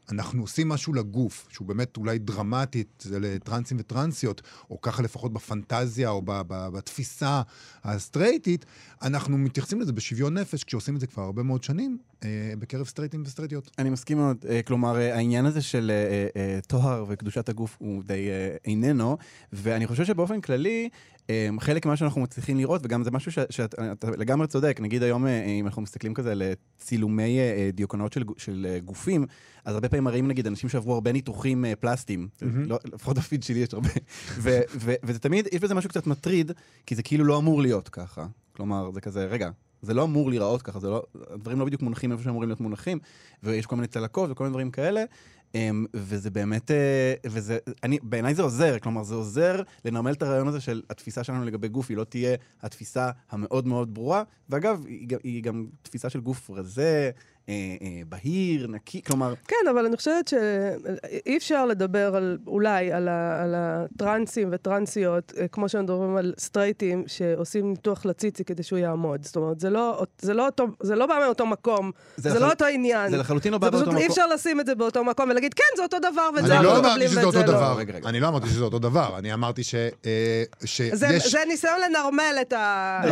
Speaker 1: שאנחנו עושים משהו לגוף, שהוא באמת אולי דרמטית, זה לטרנסים וטרנסיות, או ככה לפחות בפנטזיה או ב- ב- בתפיסה הסטרייטית, אנחנו מתייחסים לזה בשוויון נפש, כשעושים את זה כבר הרבה מאוד שנים, אה, בקרב סטרייטים וסטרייטיות.
Speaker 6: אני מסכים מאוד. אה, כלומר, אה, העניין הזה של אה, אה, טוהר וקדושת הגוף הוא די אה, איננו, ואני חושב שבאופן כללי, אה, חלק ממה שאנחנו מצליחים לראות, וגם זה משהו שאתה אתה לגמרי צודק, נגיד היום, אה, אם אנחנו מסתכלים כזה על אה, אה, דיוקנאות של, של גופים, אז הרבה פעמים מראים נגיד אנשים שעברו הרבה ניתוחים פלסטיים,
Speaker 1: מהמם.
Speaker 6: לא, לפחות בפיד שלי יש הרבה, ו, ו, וזה תמיד, יש בזה משהו קצת מטריד, כי זה כאילו לא אמור להיות ככה. כלומר, זה כזה, רגע, זה לא אמור להיראות ככה, זה לא, הדברים לא בדיוק מונחים איפה שאמורים להיות מונחים, ויש כל מיני צלקות וכל מיני דברים כאלה, אמ, וזה באמת, אה, וזה, אני, בעיניי זה עוזר, כלומר זה עוזר לנרמל את הרעיון הזה של התפיסה שלנו לגבי גוף, היא לא תהיה התפיסה המאוד מאוד ברורה, ואגב, היא, היא גם תפיסה של גוף רזה, אה, אה, בהיר, נקי, כלומר,
Speaker 2: כן, אבל אני חושבת שאי אפשר לדבר על, אולי על, ה, על הטרנסים וטרנסיות, אה, כמו שמדברים על סטרייטים שעושים ניתוח לציצי כדי שהוא יעמוד. זאת אומרת, זה לא, זה לא, אותו, זה לא בא מאותו מקום, זה,
Speaker 6: לחל-
Speaker 2: לא אותו עניין.
Speaker 6: זה לחלוטין לא בא
Speaker 2: זה
Speaker 6: באותו
Speaker 2: פשוט
Speaker 6: מקום.
Speaker 2: אי אפשר לשים את זה באותו מקום ולהגיד, כן, זה אותו דבר, ואת זה
Speaker 1: אני
Speaker 2: אנחנו
Speaker 1: לא אמרתי
Speaker 2: מקבלים
Speaker 1: שזה
Speaker 2: ואת
Speaker 1: אותו
Speaker 2: זה לא.
Speaker 1: דבר.
Speaker 6: רגע, רגע.
Speaker 1: אני לא אמרתי שזה אותו דבר, אני אמרתי ש... שיש...
Speaker 2: זה, זה ניסיון לנרמל את,
Speaker 1: לא,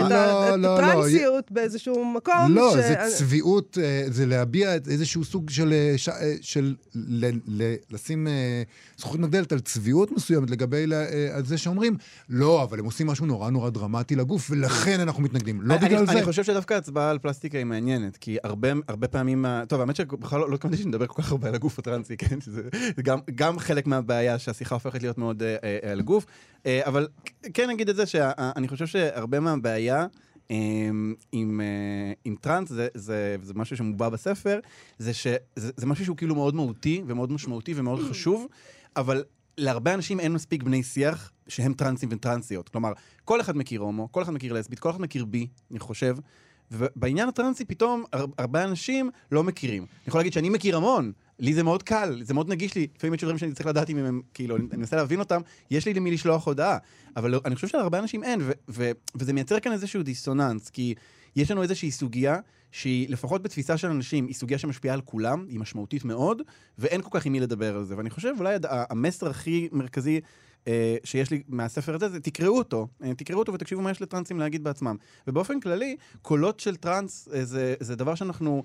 Speaker 2: את,
Speaker 1: לא, לא, לא.
Speaker 2: הטרנסיות באיזשהו מקום.
Speaker 1: לא, זה צביעות, זה להביע איזשהו סוג של, אה, ש, אה, של ל, ל, לשים אה, זכוכית מגדלת על צביעות מסוימת לגבי ל- על זה שאומרים, לא, אבל הם עושים משהו נורא נורא דרמטי לגוף, ולכן אנחנו מתנגדים. לא
Speaker 6: אני-
Speaker 1: בגלל
Speaker 6: אני,
Speaker 1: זה.
Speaker 6: אני חושב שדווקא הצבעה על פלסטיקה היא מעניינת, כי הרבה, הרבה פעמים... טוב, האמת שבכלל לא, לא התכוונתי שנדבר כל כך הרבה על הגוף הטרנסי, כן? שזה זה גם, גם חלק מהבעיה שהשיחה הופכת להיות מאוד אה, אה, על גוף. אה, אבל כן נגיד את זה שאני חושב שהרבה מהבעיה... עם, אה, עם טראנס, זה, זה, זה משהו שמובע בספר, זה שזה זה משהו שהוא כאילו מאוד מהותי ומאוד משמעותי ומאוד חשוב, אבל להרבה אנשים אין מספיק בני שיח שהם טרנסים וטרנסיות. כלומר, כל אחד מכיר הומו, כל אחד מכיר לסבית, כל אחד מכיר בי, אני חושב. ובעניין הטרנסי פתאום הר- הרבה אנשים לא מכירים. אני יכול להגיד שאני מכיר המון, לי זה מאוד קל, זה מאוד נגיש לי. לפעמים יש דברים שאני צריך לדעת אם הם, כאילו, אני מנסה להבין אותם, יש לי למי לשלוח הודעה. אבל אני חושב שלהרבה אנשים אין, וזה מייצר כאן איזשהו דיסוננס, כי יש לנו איזושהי סוגיה שהיא, לפחות בתפיסה של אנשים, היא סוגיה שמשפיעה על כולם, היא משמעותית מאוד, ואין כל כך עם מי לדבר על זה. ואני חושב אולי המסר הכי מרכזי אה, שיש לי מהספר הזה, זה תקראו אותו, אה, תקראו אותו ותקשיבו מה יש לטרנסים להגיד בעצמם. ובאופן כללי, קולות של טרנס אה, זה, זה דבר שאנחנו...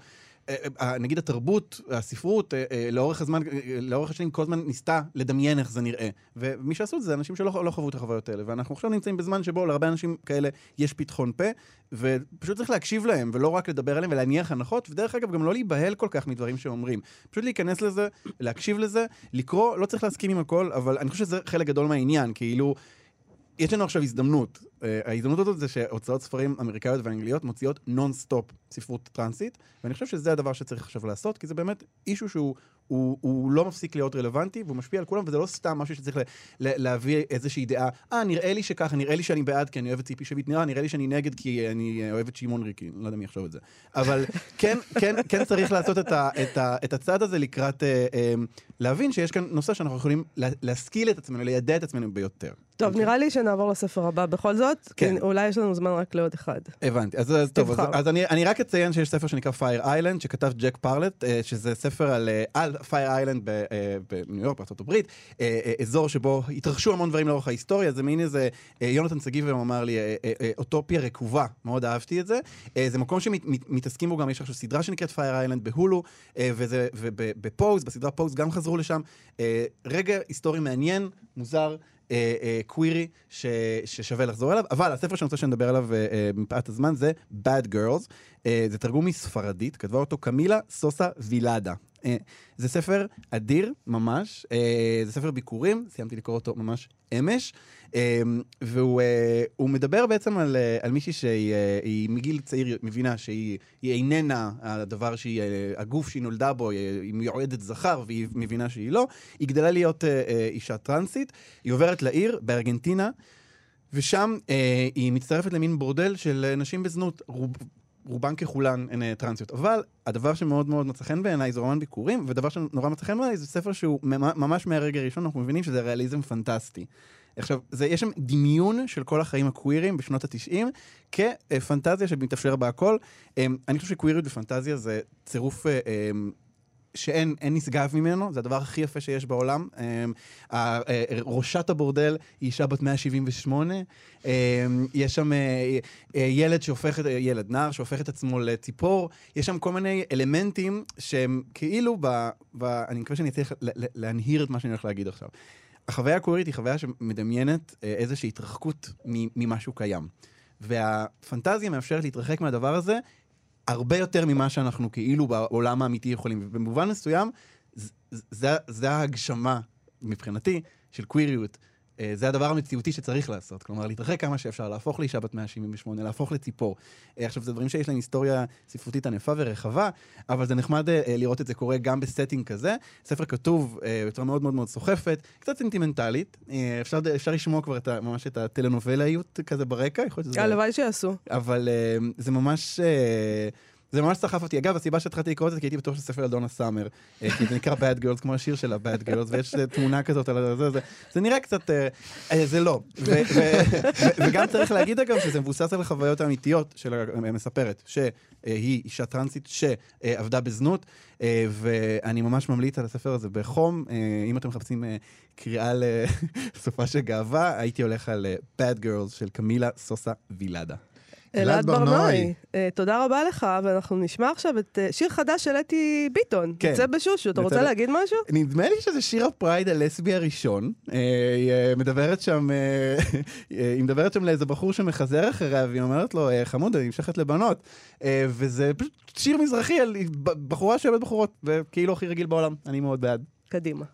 Speaker 6: אה, אה, נגיד התרבות, הספרות, אה, לאורך הזמן, לאורך השנים כל הזמן ניסתה לדמיין איך זה נראה. ומי שעשו את זה, זה אנשים שלא לא חוו את החוויות האלה. ואנחנו עכשיו נמצאים בזמן שבו להרבה אנשים כאלה יש פתחון פה, ופשוט צריך להקשיב להם, ולא רק לדבר עליהם ולהניח הנחות, ודרך אגב, גם לא להיבהל כל כך מדברים שאומרים. פשוט להיכנס לזה, להקשיב לזה, לקרוא, לא צריך להסכים עם הכל, אבל אני חושב שזה חלק גדול מהעניין, כאילו... יש לנו עכשיו הזדמנות. אה, ההזדמנות הזאת זה שהוצאות ספרים אמריקאיות ואנגליות מוציאות נונסטופ ספרות טרנסית, ואני חושב שזה הדבר שצריך עכשיו לעשות, כי זה באמת אישו שהוא הוא, הוא לא מפסיק להיות רלוונטי, והוא משפיע על כולם, וזה לא סתם משהו שצריך ל, ל, להביא איזושהי דעה, אה, נראה לי שככה, נראה לי שאני בעד כי אני אוהב את ציפי שביט, נראה, נראה לי שאני נגד כי אני אוהב את שמעון ריקי, לא יודע מי יחשוב את זה. אבל כן, כן, כן צריך לעשות את, ה, את, ה, את הצעד הזה לקראת, אה, אה, להבין שיש כאן נושא שאנחנו יכולים לה, להשכיל את עצמנו, לידע את עצמנו ביותר.
Speaker 2: טוב, נראה לי שנעבור לספר הבא בכל זאת,
Speaker 6: כן.
Speaker 2: כי אולי יש לנו זמן רק לעוד אחד.
Speaker 6: הבנתי, אז, אז טוב, אז. אז אני, אני רק אציין שיש ספר שנקרא פייר איילנד, שכתב ג'ק פרלט, אה, שזה ספר על, אה, על איילנד ב- אה, בניו יורק, בארצות הברית, אה, אזור שבו התרחשו המון דברים לאורך ההיסטוריה, זה מין איזה, יונתן שגיב אמר לי, אוטופיה רקובה, מאוד אהבתי את זה. זה מקום שמתעסקים בו גם, יש עכשיו סדרה שנקראת פייר איילנד בהולו, וזה- ובפוז, בסדרה פוז גם חזרו לשם. רגע היסטורי מעניין, מוזר. אה, אה, קווירי ש, ששווה לחזור אליו, אבל הספר שאני רוצה שנדבר עליו אה, אה, מפאת הזמן זה Bad Girls, אה, זה תרגום מספרדית, כתבה אותו קמילה סוסה וילאדה. אה, זה ספר אדיר ממש, אה, זה ספר ביקורים, סיימתי לקרוא אותו ממש אמש, אה, והוא הוא מדבר בעצם על, על מישהי שהיא היא מגיל צעיר מבינה שהיא היא איננה הדבר שהיא, הגוף שהיא נולדה בו, היא, מיועדת זכר והיא מבינה שהיא לא, היא גדלה להיות אישה טרנסית, היא עוברת לעיר בארגנטינה, ושם אה, היא מצטרפת למין בורדל של נשים בזנות. רוב, רובן ככולן הן אה, טרנסיות. אבל הדבר שמאוד מאוד מצא חן בעיניי זה רומן ביקורים, ודבר שנורא מצא חן בעיניי זה ספר שהוא ממ- ממש מהרגע הראשון, אנחנו מבינים שזה ריאליזם פנטסטי. עכשיו, זה, יש שם דמיון של כל החיים הקווירים בשנות ה-90 כפנטזיה שמתאפשר בה הכל. אמ, אני חושב שקוויריות ופנטזיה זה צירוף אה, אמ, שאין אין נשגב ממנו, זה הדבר הכי יפה שיש בעולם. אמ, אה, ראשת הבורדל היא אישה בת 178, אמ, יש שם אה, אה, ילד שהופך, ילד, נער שהופך את עצמו לציפור, יש שם כל מיני אלמנטים שהם כאילו, ב, ב, אני מקווה שאני אצליח להנהיר את מה שאני הולך להגיד עכשיו. החוויה הקווירית היא חוויה שמדמיינת איזושהי התרחקות ממשהו קיים. והפנטזיה מאפשרת להתרחק מהדבר הזה הרבה יותר ממה שאנחנו כאילו בעולם האמיתי יכולים. ובמובן מסוים, זה, זה ההגשמה, מבחינתי, של קוויריות. אה, זה הדבר המציאותי שצריך לעשות. כלומר, להתרחק כמה שאפשר, להפוך לאישה בת 178, להפוך לציפור. אה, עכשיו, זה דברים שיש להם היסטוריה ספרותית ענפה ורחבה, אבל זה נחמד אה, לראות את זה קורה גם ב setting כזה. ספר כתוב בצורה מאוד מאוד מאוד סוחפת, קצת סנטימנטלית. אפשר, אפשר לשמוע כבר את ממש את הטלנובלאיות כזה ברקע, יכול להיות שזה...
Speaker 2: הלוואי שיעשו.
Speaker 6: אבל זה ממש... זה ממש סחף אותי. אגב, הסיבה שהתחלתי לקרוא את זה, כי הייתי בטוח שזה ספר על דונה סאמר. אה, כי זה נקרא Bad Girls, כמו השיר שלה, Bad Girls, ויש אה, תמונה כזאת על זה, זה, זה נראה קצת... אה, אה, זה לא. וגם צריך להגיד, אגב, שזה מבוסס על החוויות האמיתיות של המספרת, שהיא אישה טרנסית שעבדה בזנות, ואני ממש ממליץ על הספר הזה בחום. אם אתם מחפשים אה, קריאה לסופה של גאווה, הייתי הולך על Bad Girls של קמילה סוסה וילאדה.
Speaker 2: אלעד ברנועי, אה, תודה רבה לך, ואנחנו נשמע עכשיו את אה, שיר חדש של אתי ביטון.
Speaker 6: כן.
Speaker 2: יוצא בשושו, אתה רוצה להגיד משהו?
Speaker 6: נדמה לי שזה שיר ה pride הלסבי הראשון. אה, היא מדברת שם, היא מדברת שם לאיזה בחור שמחזר אחריה, והיא אומרת לו, "אה, חמוד, אני נמשכת לבנות. וזה פשוט שיר מזרחי על בחורה שאוהבת בחורות, וכאילו הכי רגיל בעולם. אני מאוד בעד.
Speaker 2: קדימה.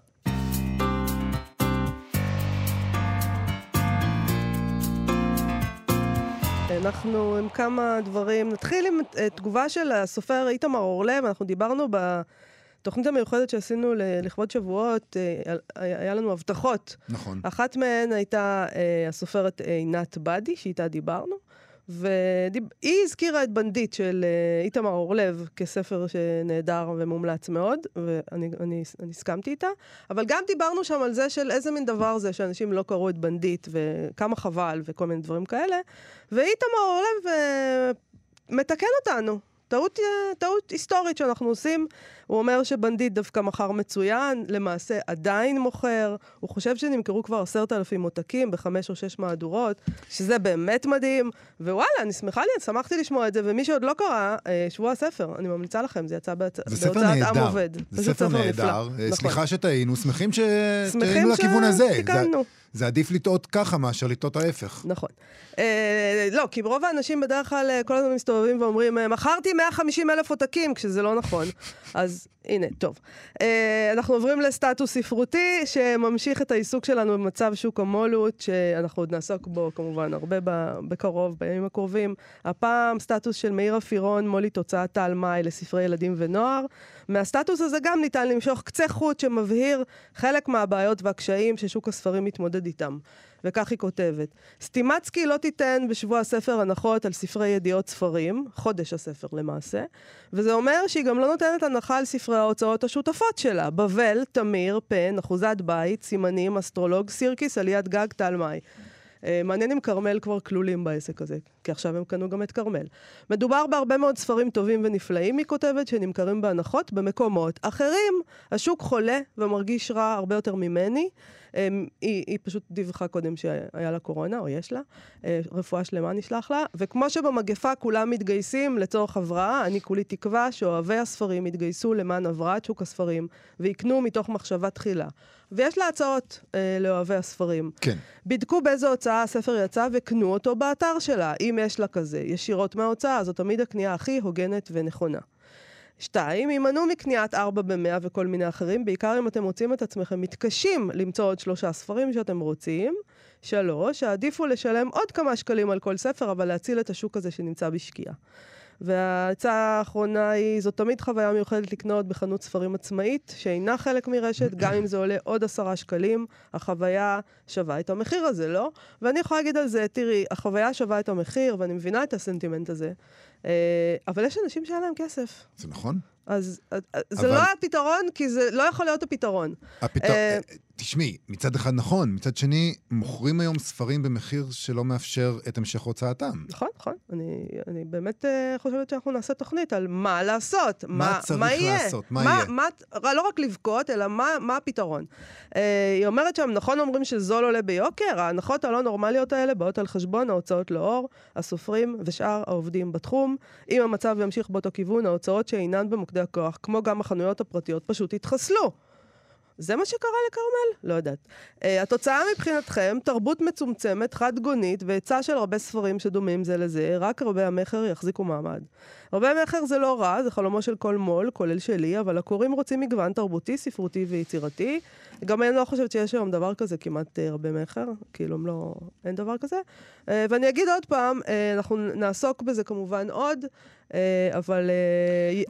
Speaker 2: אנחנו עם כמה דברים. נתחיל עם אה, תגובה של הסופר איתמר אורלב, אנחנו דיברנו בתוכנית המיוחדת שעשינו לכבוד שבועות, אה, היה לנו הבטחות.
Speaker 1: נכון.
Speaker 2: אחת מהן הייתה אה, הסופרת עינת בדי, שאיתה דיברנו, והיא הזכירה את בנדיט של אה, איתמר אורלב כספר שנהדר ומומלץ מאוד, ואני אני, אני הסכמתי איתה, אבל גם דיברנו שם על זה של איזה מין דבר זה שאנשים לא קראו את בנדיט, וכמה חבל וכל מיני דברים כאלה, ואיתמר אורלב אה, מתקן אותנו. טעות, אה, טעות היסטורית שאנחנו עושים. הוא אומר שבנדיט דווקא מכר מצוין, למעשה עדיין מוכר. הוא חושב שנמכרו כבר עשרת אלפים עותקים בחמש או שש מהדורות, שזה באמת מדהים. ווואלה, אני שמחה לי, שמחתי לשמוע את זה, ומי שעוד לא קרא, אה, שבוע הספר, אני ממליצה לכם, זה יצא.
Speaker 1: זה ספר
Speaker 2: בהוצאת עם
Speaker 1: נהדר.
Speaker 2: עובד.
Speaker 1: זה ספר. נהדר. אה,
Speaker 2: נכון.
Speaker 1: סליחה שטעינו, שמחים שטעינו לכיוון הזה. זה-
Speaker 2: שתיקנו.
Speaker 1: זה עדיף לטעות ככה מאשר לטעות ההפך.
Speaker 2: נכון. אה, לא, כי רוב האנשים בדרך כלל אה, כל הזמן מסתובבים ואומרים, אה, מכרתי 150 אלף עותקים, כשזה לא נכון. אז הנה, טוב. אה, אנחנו עוברים לסטטוס ספרותי, שממשיך את העיסוק שלנו במצב שוק המו"לות, שאנחנו עוד נעסוק בו כמובן הרבה בקרוב, בימים הקרובים. הפעם סטטוס של מאיר אפירון, מו"לית הוצאת טל מאי לספרי ילדים ונוער. מהסטטוס הזה גם ניתן למשוך קצה חוט שמבהיר חלק מהבעיות והקשיים ששוק הספרים מתמודד איתם. וכך היא כותבת: סטימצקי לא תיתן בשבוע הספר הנחות על ספרי ידיעות ספרים, חודש הספר למעשה, וזה אומר שהיא גם לא נותנת הנחה על ספרי ההוצאות השותפות שלה, בבל, תמיר, פן, אחוזת בית, סימנים, אסטרולוג, סירקיס, עליית גג, טל מאי. אה, מעניין אם כרמל כבר כלולים בעסק הזה, כי עכשיו הם קנו גם את כרמל. מדובר בהרבה מאוד ספרים טובים ונפלאים, היא כותבת, שנמכרים בהנחות במקומות אחרים. השוק חולה ומרגיש רע הרבה יותר ממני. אמ, היא, היא פשוט דיווחה קודם שהיה לה קורונה, או יש לה. אה, רפואה שלמה נשלח לה. וכמו שבמגפה כולם מתגייסים לצורך הבראה, אני כולי תקווה שאוהבי הספרים יתגייסו למען הבראת שוק הספרים, ויקנו מתוך מחשבה תחילה. ויש לה הצעות אה, לאוהבי הספרים.
Speaker 1: כן.
Speaker 2: בדקו באיזו הוצאה הספר יצא וקנו אותו באתר שלה, אם יש לה כזה, ישירות מההוצאה, זו תמיד הקנייה הכי הוגנת ונכונה. שתיים, הימנעו מקניית ארבע במאה וכל מיני אחרים, בעיקר אם אתם מוצאים את עצמכם מתקשים למצוא עוד שלושה ספרים שאתם רוצים. שלוש, העדיפו לשלם עוד כמה שקלים על כל ספר, אבל להציל את השוק הזה שנמצא בשקיעה. והעצה האחרונה היא, זאת תמיד חוויה מיוחדת לקנות בחנות ספרים עצמאית, שאינה חלק מרשת, גם אם זה עולה עוד עשרה שקלים, החוויה שווה את המחיר הזה, לא? ואני יכולה להגיד על זה, תראי, החוויה שווה את המחיר, ואני מבינה את הסנטימנט הזה, אבל יש אנשים שאין להם כסף.
Speaker 1: זה נכון?
Speaker 2: אז אה, אה, זה
Speaker 1: אבל-
Speaker 2: לא הפתרון, כי זה לא יכול להיות הפתרון.
Speaker 1: הפתרון...
Speaker 2: אה,
Speaker 1: תשמעי, מצד אחד נכון, מצד שני, מוכרים היום ספרים במחיר שלא מאפשר את המשך הוצאתם.
Speaker 2: נכון, נכון. אני, אני באמת uh, חושבת שאנחנו נעשה תוכנית על מה לעשות.
Speaker 1: מה צריך
Speaker 2: מה יהיה?
Speaker 1: לעשות, מה יהיה?
Speaker 2: מה, לא רק לבכות, אלא מה, מה הפתרון. Uh, היא אומרת שם, נכון אומרים שזול עולה ביוקר? ההנחות הלא נורמליות האלה באות על חשבון ההוצאות לאור, הסופרים ושאר העובדים בתחום. אם המצב ימשיך באותו כיוון, ההוצאות שאינן במוקדי הכוח, כמו גם החנויות הפרטיות, פשוט יתחסלו. זה מה שקרה לכרמל? לא יודעת. Uh, התוצאה מבחינתכם, תרבות מצומצמת, חד-גונית, והיצע של הרבה ספרים שדומים זה לזה, רק הרבה המכר יחזיקו מעמד. הרבה מכר זה לא רע, זה חלומו של כל מו"ל, כולל שלי, אבל הקוראים רוצים מגוון תרבותי, ספרותי ויצירתי. גם אני לא חושבת שיש היום דבר כזה כמעט uh, הרבה מכר, כאילו, הם לא... אין דבר כזה. Uh, ואני אגיד עוד פעם, uh, אנחנו נעסוק בזה כמובן עוד, אבל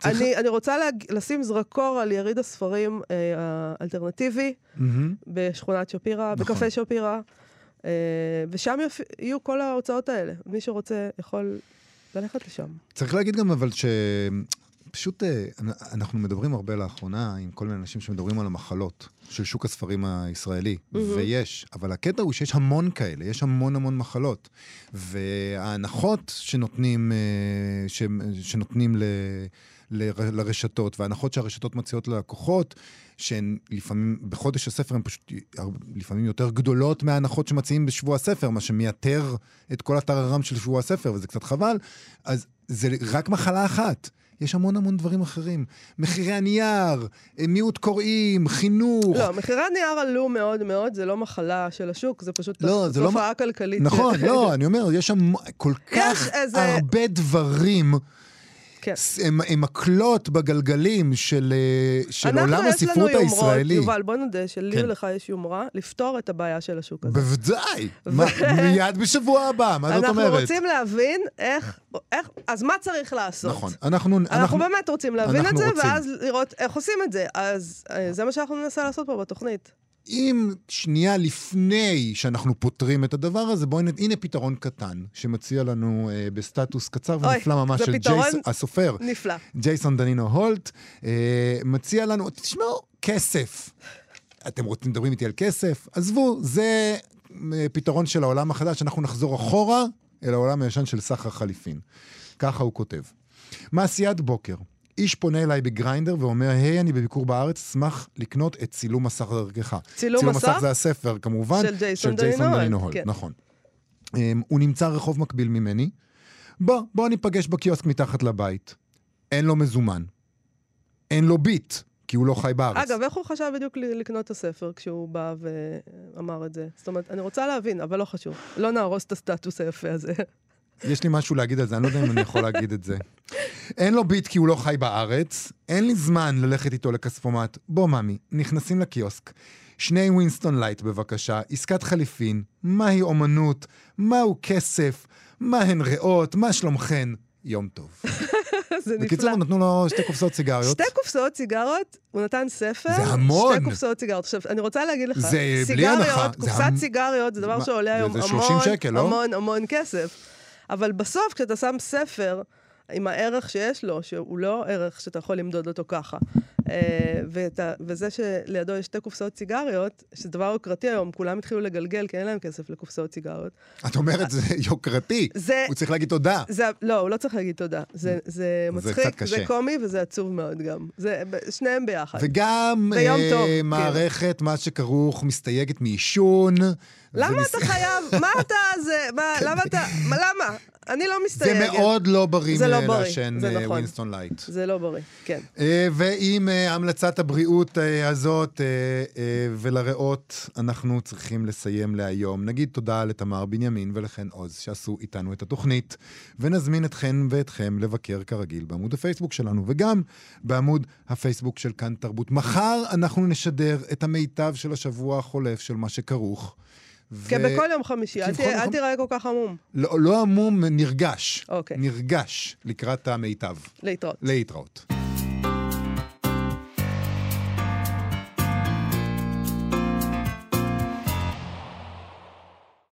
Speaker 1: צריך-
Speaker 2: אני, אני רוצה להג... לשים זרקור על יריד הספרים האלטרנטיבי.
Speaker 1: מהמם.
Speaker 2: בשכונת שפירא,
Speaker 1: נכון.
Speaker 2: בקפה שפירא, אה, ושם יופ... יהיו כל ההוצאות האלה. מי שרוצה יכול ללכת לשם.
Speaker 1: צריך להגיד גם אבל ש... פשוט אה, אנחנו מדברים הרבה לאחרונה עם כל מיני אנשים שמדברים על המחלות של שוק הספרים הישראלי, ויש, אבל הקטע הוא שיש המון כאלה, יש המון המון מחלות. וההנחות שנותנים, אה, ש- שנותנים ל... ל- לרשתות, וההנחות שהרשתות מציעות ללקוחות, שהן לפעמים, בחודש הספר הן פשוט לפעמים יותר גדולות מההנחות שמציעים בשבוע הספר, מה שמייתר את כל הטררם של שבוע הספר, וזה קצת חבל. אז זה רק מחלה אחת. יש המון המון דברים אחרים. מחירי הנייר, אה, מיעוט קוראים, חינוך.
Speaker 2: לא, מחירי הנייר עלו מאוד מאוד, זה לא מחלה של השוק, זה פשוט
Speaker 1: לא, זה לא
Speaker 2: תופעה כלכלית.
Speaker 1: נכון, לא, אני אומר, יש שם כל כך הרבה דברים.
Speaker 2: כן.
Speaker 1: הם, מקלות בגלגלים של, אה, של עולם הספרות
Speaker 2: אנחנו, יש לנו יומרות,
Speaker 1: הישראלי.
Speaker 2: יובל, בוא נודה שלי
Speaker 1: כן.
Speaker 2: ולך יש יומרה לפתור את הבעיה של השוק הזה.
Speaker 1: בוודאי. מיד בשבוע הבא, מה זאת
Speaker 2: אנחנו
Speaker 1: אומרת?
Speaker 2: רוצים להבין איך, איך, אז מה צריך לעשות?
Speaker 1: נכון, אנחנו...
Speaker 2: אנחנו באמת רוצים להבין את
Speaker 1: אנחנו
Speaker 2: זה,
Speaker 1: רוצים.
Speaker 2: ואז לראות איך עושים את זה. אז אה, זה מה שאנחנו ננסה לעשות פה בתוכנית.
Speaker 1: אם שנייה לפני שאנחנו פותרים את הדבר הזה, בואי, נ- הנה פתרון קטן, שמציע לנו אה, בסטטוס קצר
Speaker 2: אוי,
Speaker 1: ונפלא ממש של ג'ייס, הסופר,
Speaker 2: נפלא.
Speaker 1: ג'ייסון דנינו הולט, אה, מציע לנו, תשמעו, כסף. אתם רוצים, מדברים איתי על כסף? עזבו, זה אה, פתרון של העולם החדש, אנחנו נחזור אחורה אל העולם הישן של סחר חליפין. ככה הוא כותב. מעשיית בוקר. איש פונה אליי בגריינדר ואומר, היי, אני בביקור בארץ, אשמח לקנות את צילום מסך דרכך.
Speaker 2: צילום
Speaker 1: צילום
Speaker 2: מסך?
Speaker 1: מסך זה הספר, כמובן.
Speaker 2: של ג'ייסון
Speaker 1: של ג'ייסון
Speaker 2: דנינו
Speaker 1: דנינו
Speaker 2: הולט,
Speaker 1: הולט,
Speaker 2: כן.
Speaker 1: נכון. אמ, הוא נמצא רחוב מקביל ממני. בוא, בוא ניפגש בקיוסק מתחת לבית. אין לו מזומן. אין לו ביט, כי הוא לא חי בארץ.
Speaker 2: אגב, איך הוא חשב בדיוק לקנות את הספר כשהוא בא ואמר את זה? זאת אומרת, אני רוצה להבין, אבל לא חשוב. לא נהרוס את הסטטוס היפה הזה.
Speaker 1: יש לי משהו להגיד על זה, אני לא יודע אם אני יכול להגיד את זה. אין לו ביט כי הוא לא חי בארץ, אין לי זמן ללכת איתו לכספומט. בוא, ממי, נכנסים לקיוסק. שני ווינסטון לייט בבקשה, עסקת חליפין, מהי אומנות, מהו כסף, מה הן ריאות, מה שלומכן, יום טוב.
Speaker 2: זה נפלא.
Speaker 1: בקיצור, נתנו לו שתי קופסאות סיגריות.
Speaker 2: שתי קופסאות סיגרות, הוא נתן ספר.
Speaker 1: זה המון.
Speaker 2: שתי קופסאות סיגרות. עכשיו, אני רוצה להגיד לך,
Speaker 1: זה בלי הנחה,
Speaker 2: סיגריות, קופסת
Speaker 1: המ-
Speaker 2: סיגריות זה דבר
Speaker 1: מה,
Speaker 2: שעולה היום המון,
Speaker 1: 30 שקל, לא?
Speaker 2: המון המון כסף. אבל בסוף, כשאתה שם ספר עם הערך שיש לו, שהוא לא ערך שאתה יכול למדוד אותו ככה, אה, ואתה, וזה שלידו יש שתי קופסאות סיגריות, שזה דבר יוקרתי היום, כולם התחילו לגלגל כי אין להם כסף לקופסאות סיגריות.
Speaker 1: את אומרת, זה יוקרתי.
Speaker 2: זה-
Speaker 1: הוא צריך להגיד תודה.
Speaker 2: זה, לא, הוא לא צריך להגיד תודה. זה, זה
Speaker 1: זה
Speaker 2: מצחיק,
Speaker 1: קשה.
Speaker 2: זה קומי וזה עצוב מאוד גם. זה, שניהם ביחד.
Speaker 1: וגם אה,
Speaker 2: טוב, כן.
Speaker 1: מערכת, מה שכרוך, מסתייגת מעישון.
Speaker 2: למה
Speaker 1: ומס-
Speaker 2: אתה חייב? מה אתה זה? מה, למה אתה... מה, למה? אני לא
Speaker 1: זה
Speaker 2: מסתייגת.
Speaker 1: מאוד לא בריא
Speaker 2: זה לא בריא,
Speaker 1: לעשן
Speaker 2: זה
Speaker 1: אה,
Speaker 2: נכון.
Speaker 1: ווינסטון לייט.
Speaker 2: זה לא בריא, כן.
Speaker 1: אה, ועם אה, המלצת הבריאות הזאת ולריאות, אנחנו צריכים לסיים להיום. נגיד תודה לתמר בנימין ולחן עוז שעשו איתנו את התוכנית, ונזמין אתכן ואתכם לבקר כרגיל בעמוד הפייסבוק שלנו, וגם בעמוד הפייסבוק של כאן תרבות. מחר אנחנו נשדר את המיטב של השבוע החולף של מה שכרוך. ו-
Speaker 2: כבכל יום חמישי, אל תיראה כל כך עמום.
Speaker 1: לא, לא עמום, נרגש.
Speaker 2: אוקיי.
Speaker 1: נרגש לקראת המיטב.
Speaker 2: להתראות.
Speaker 1: להתראות.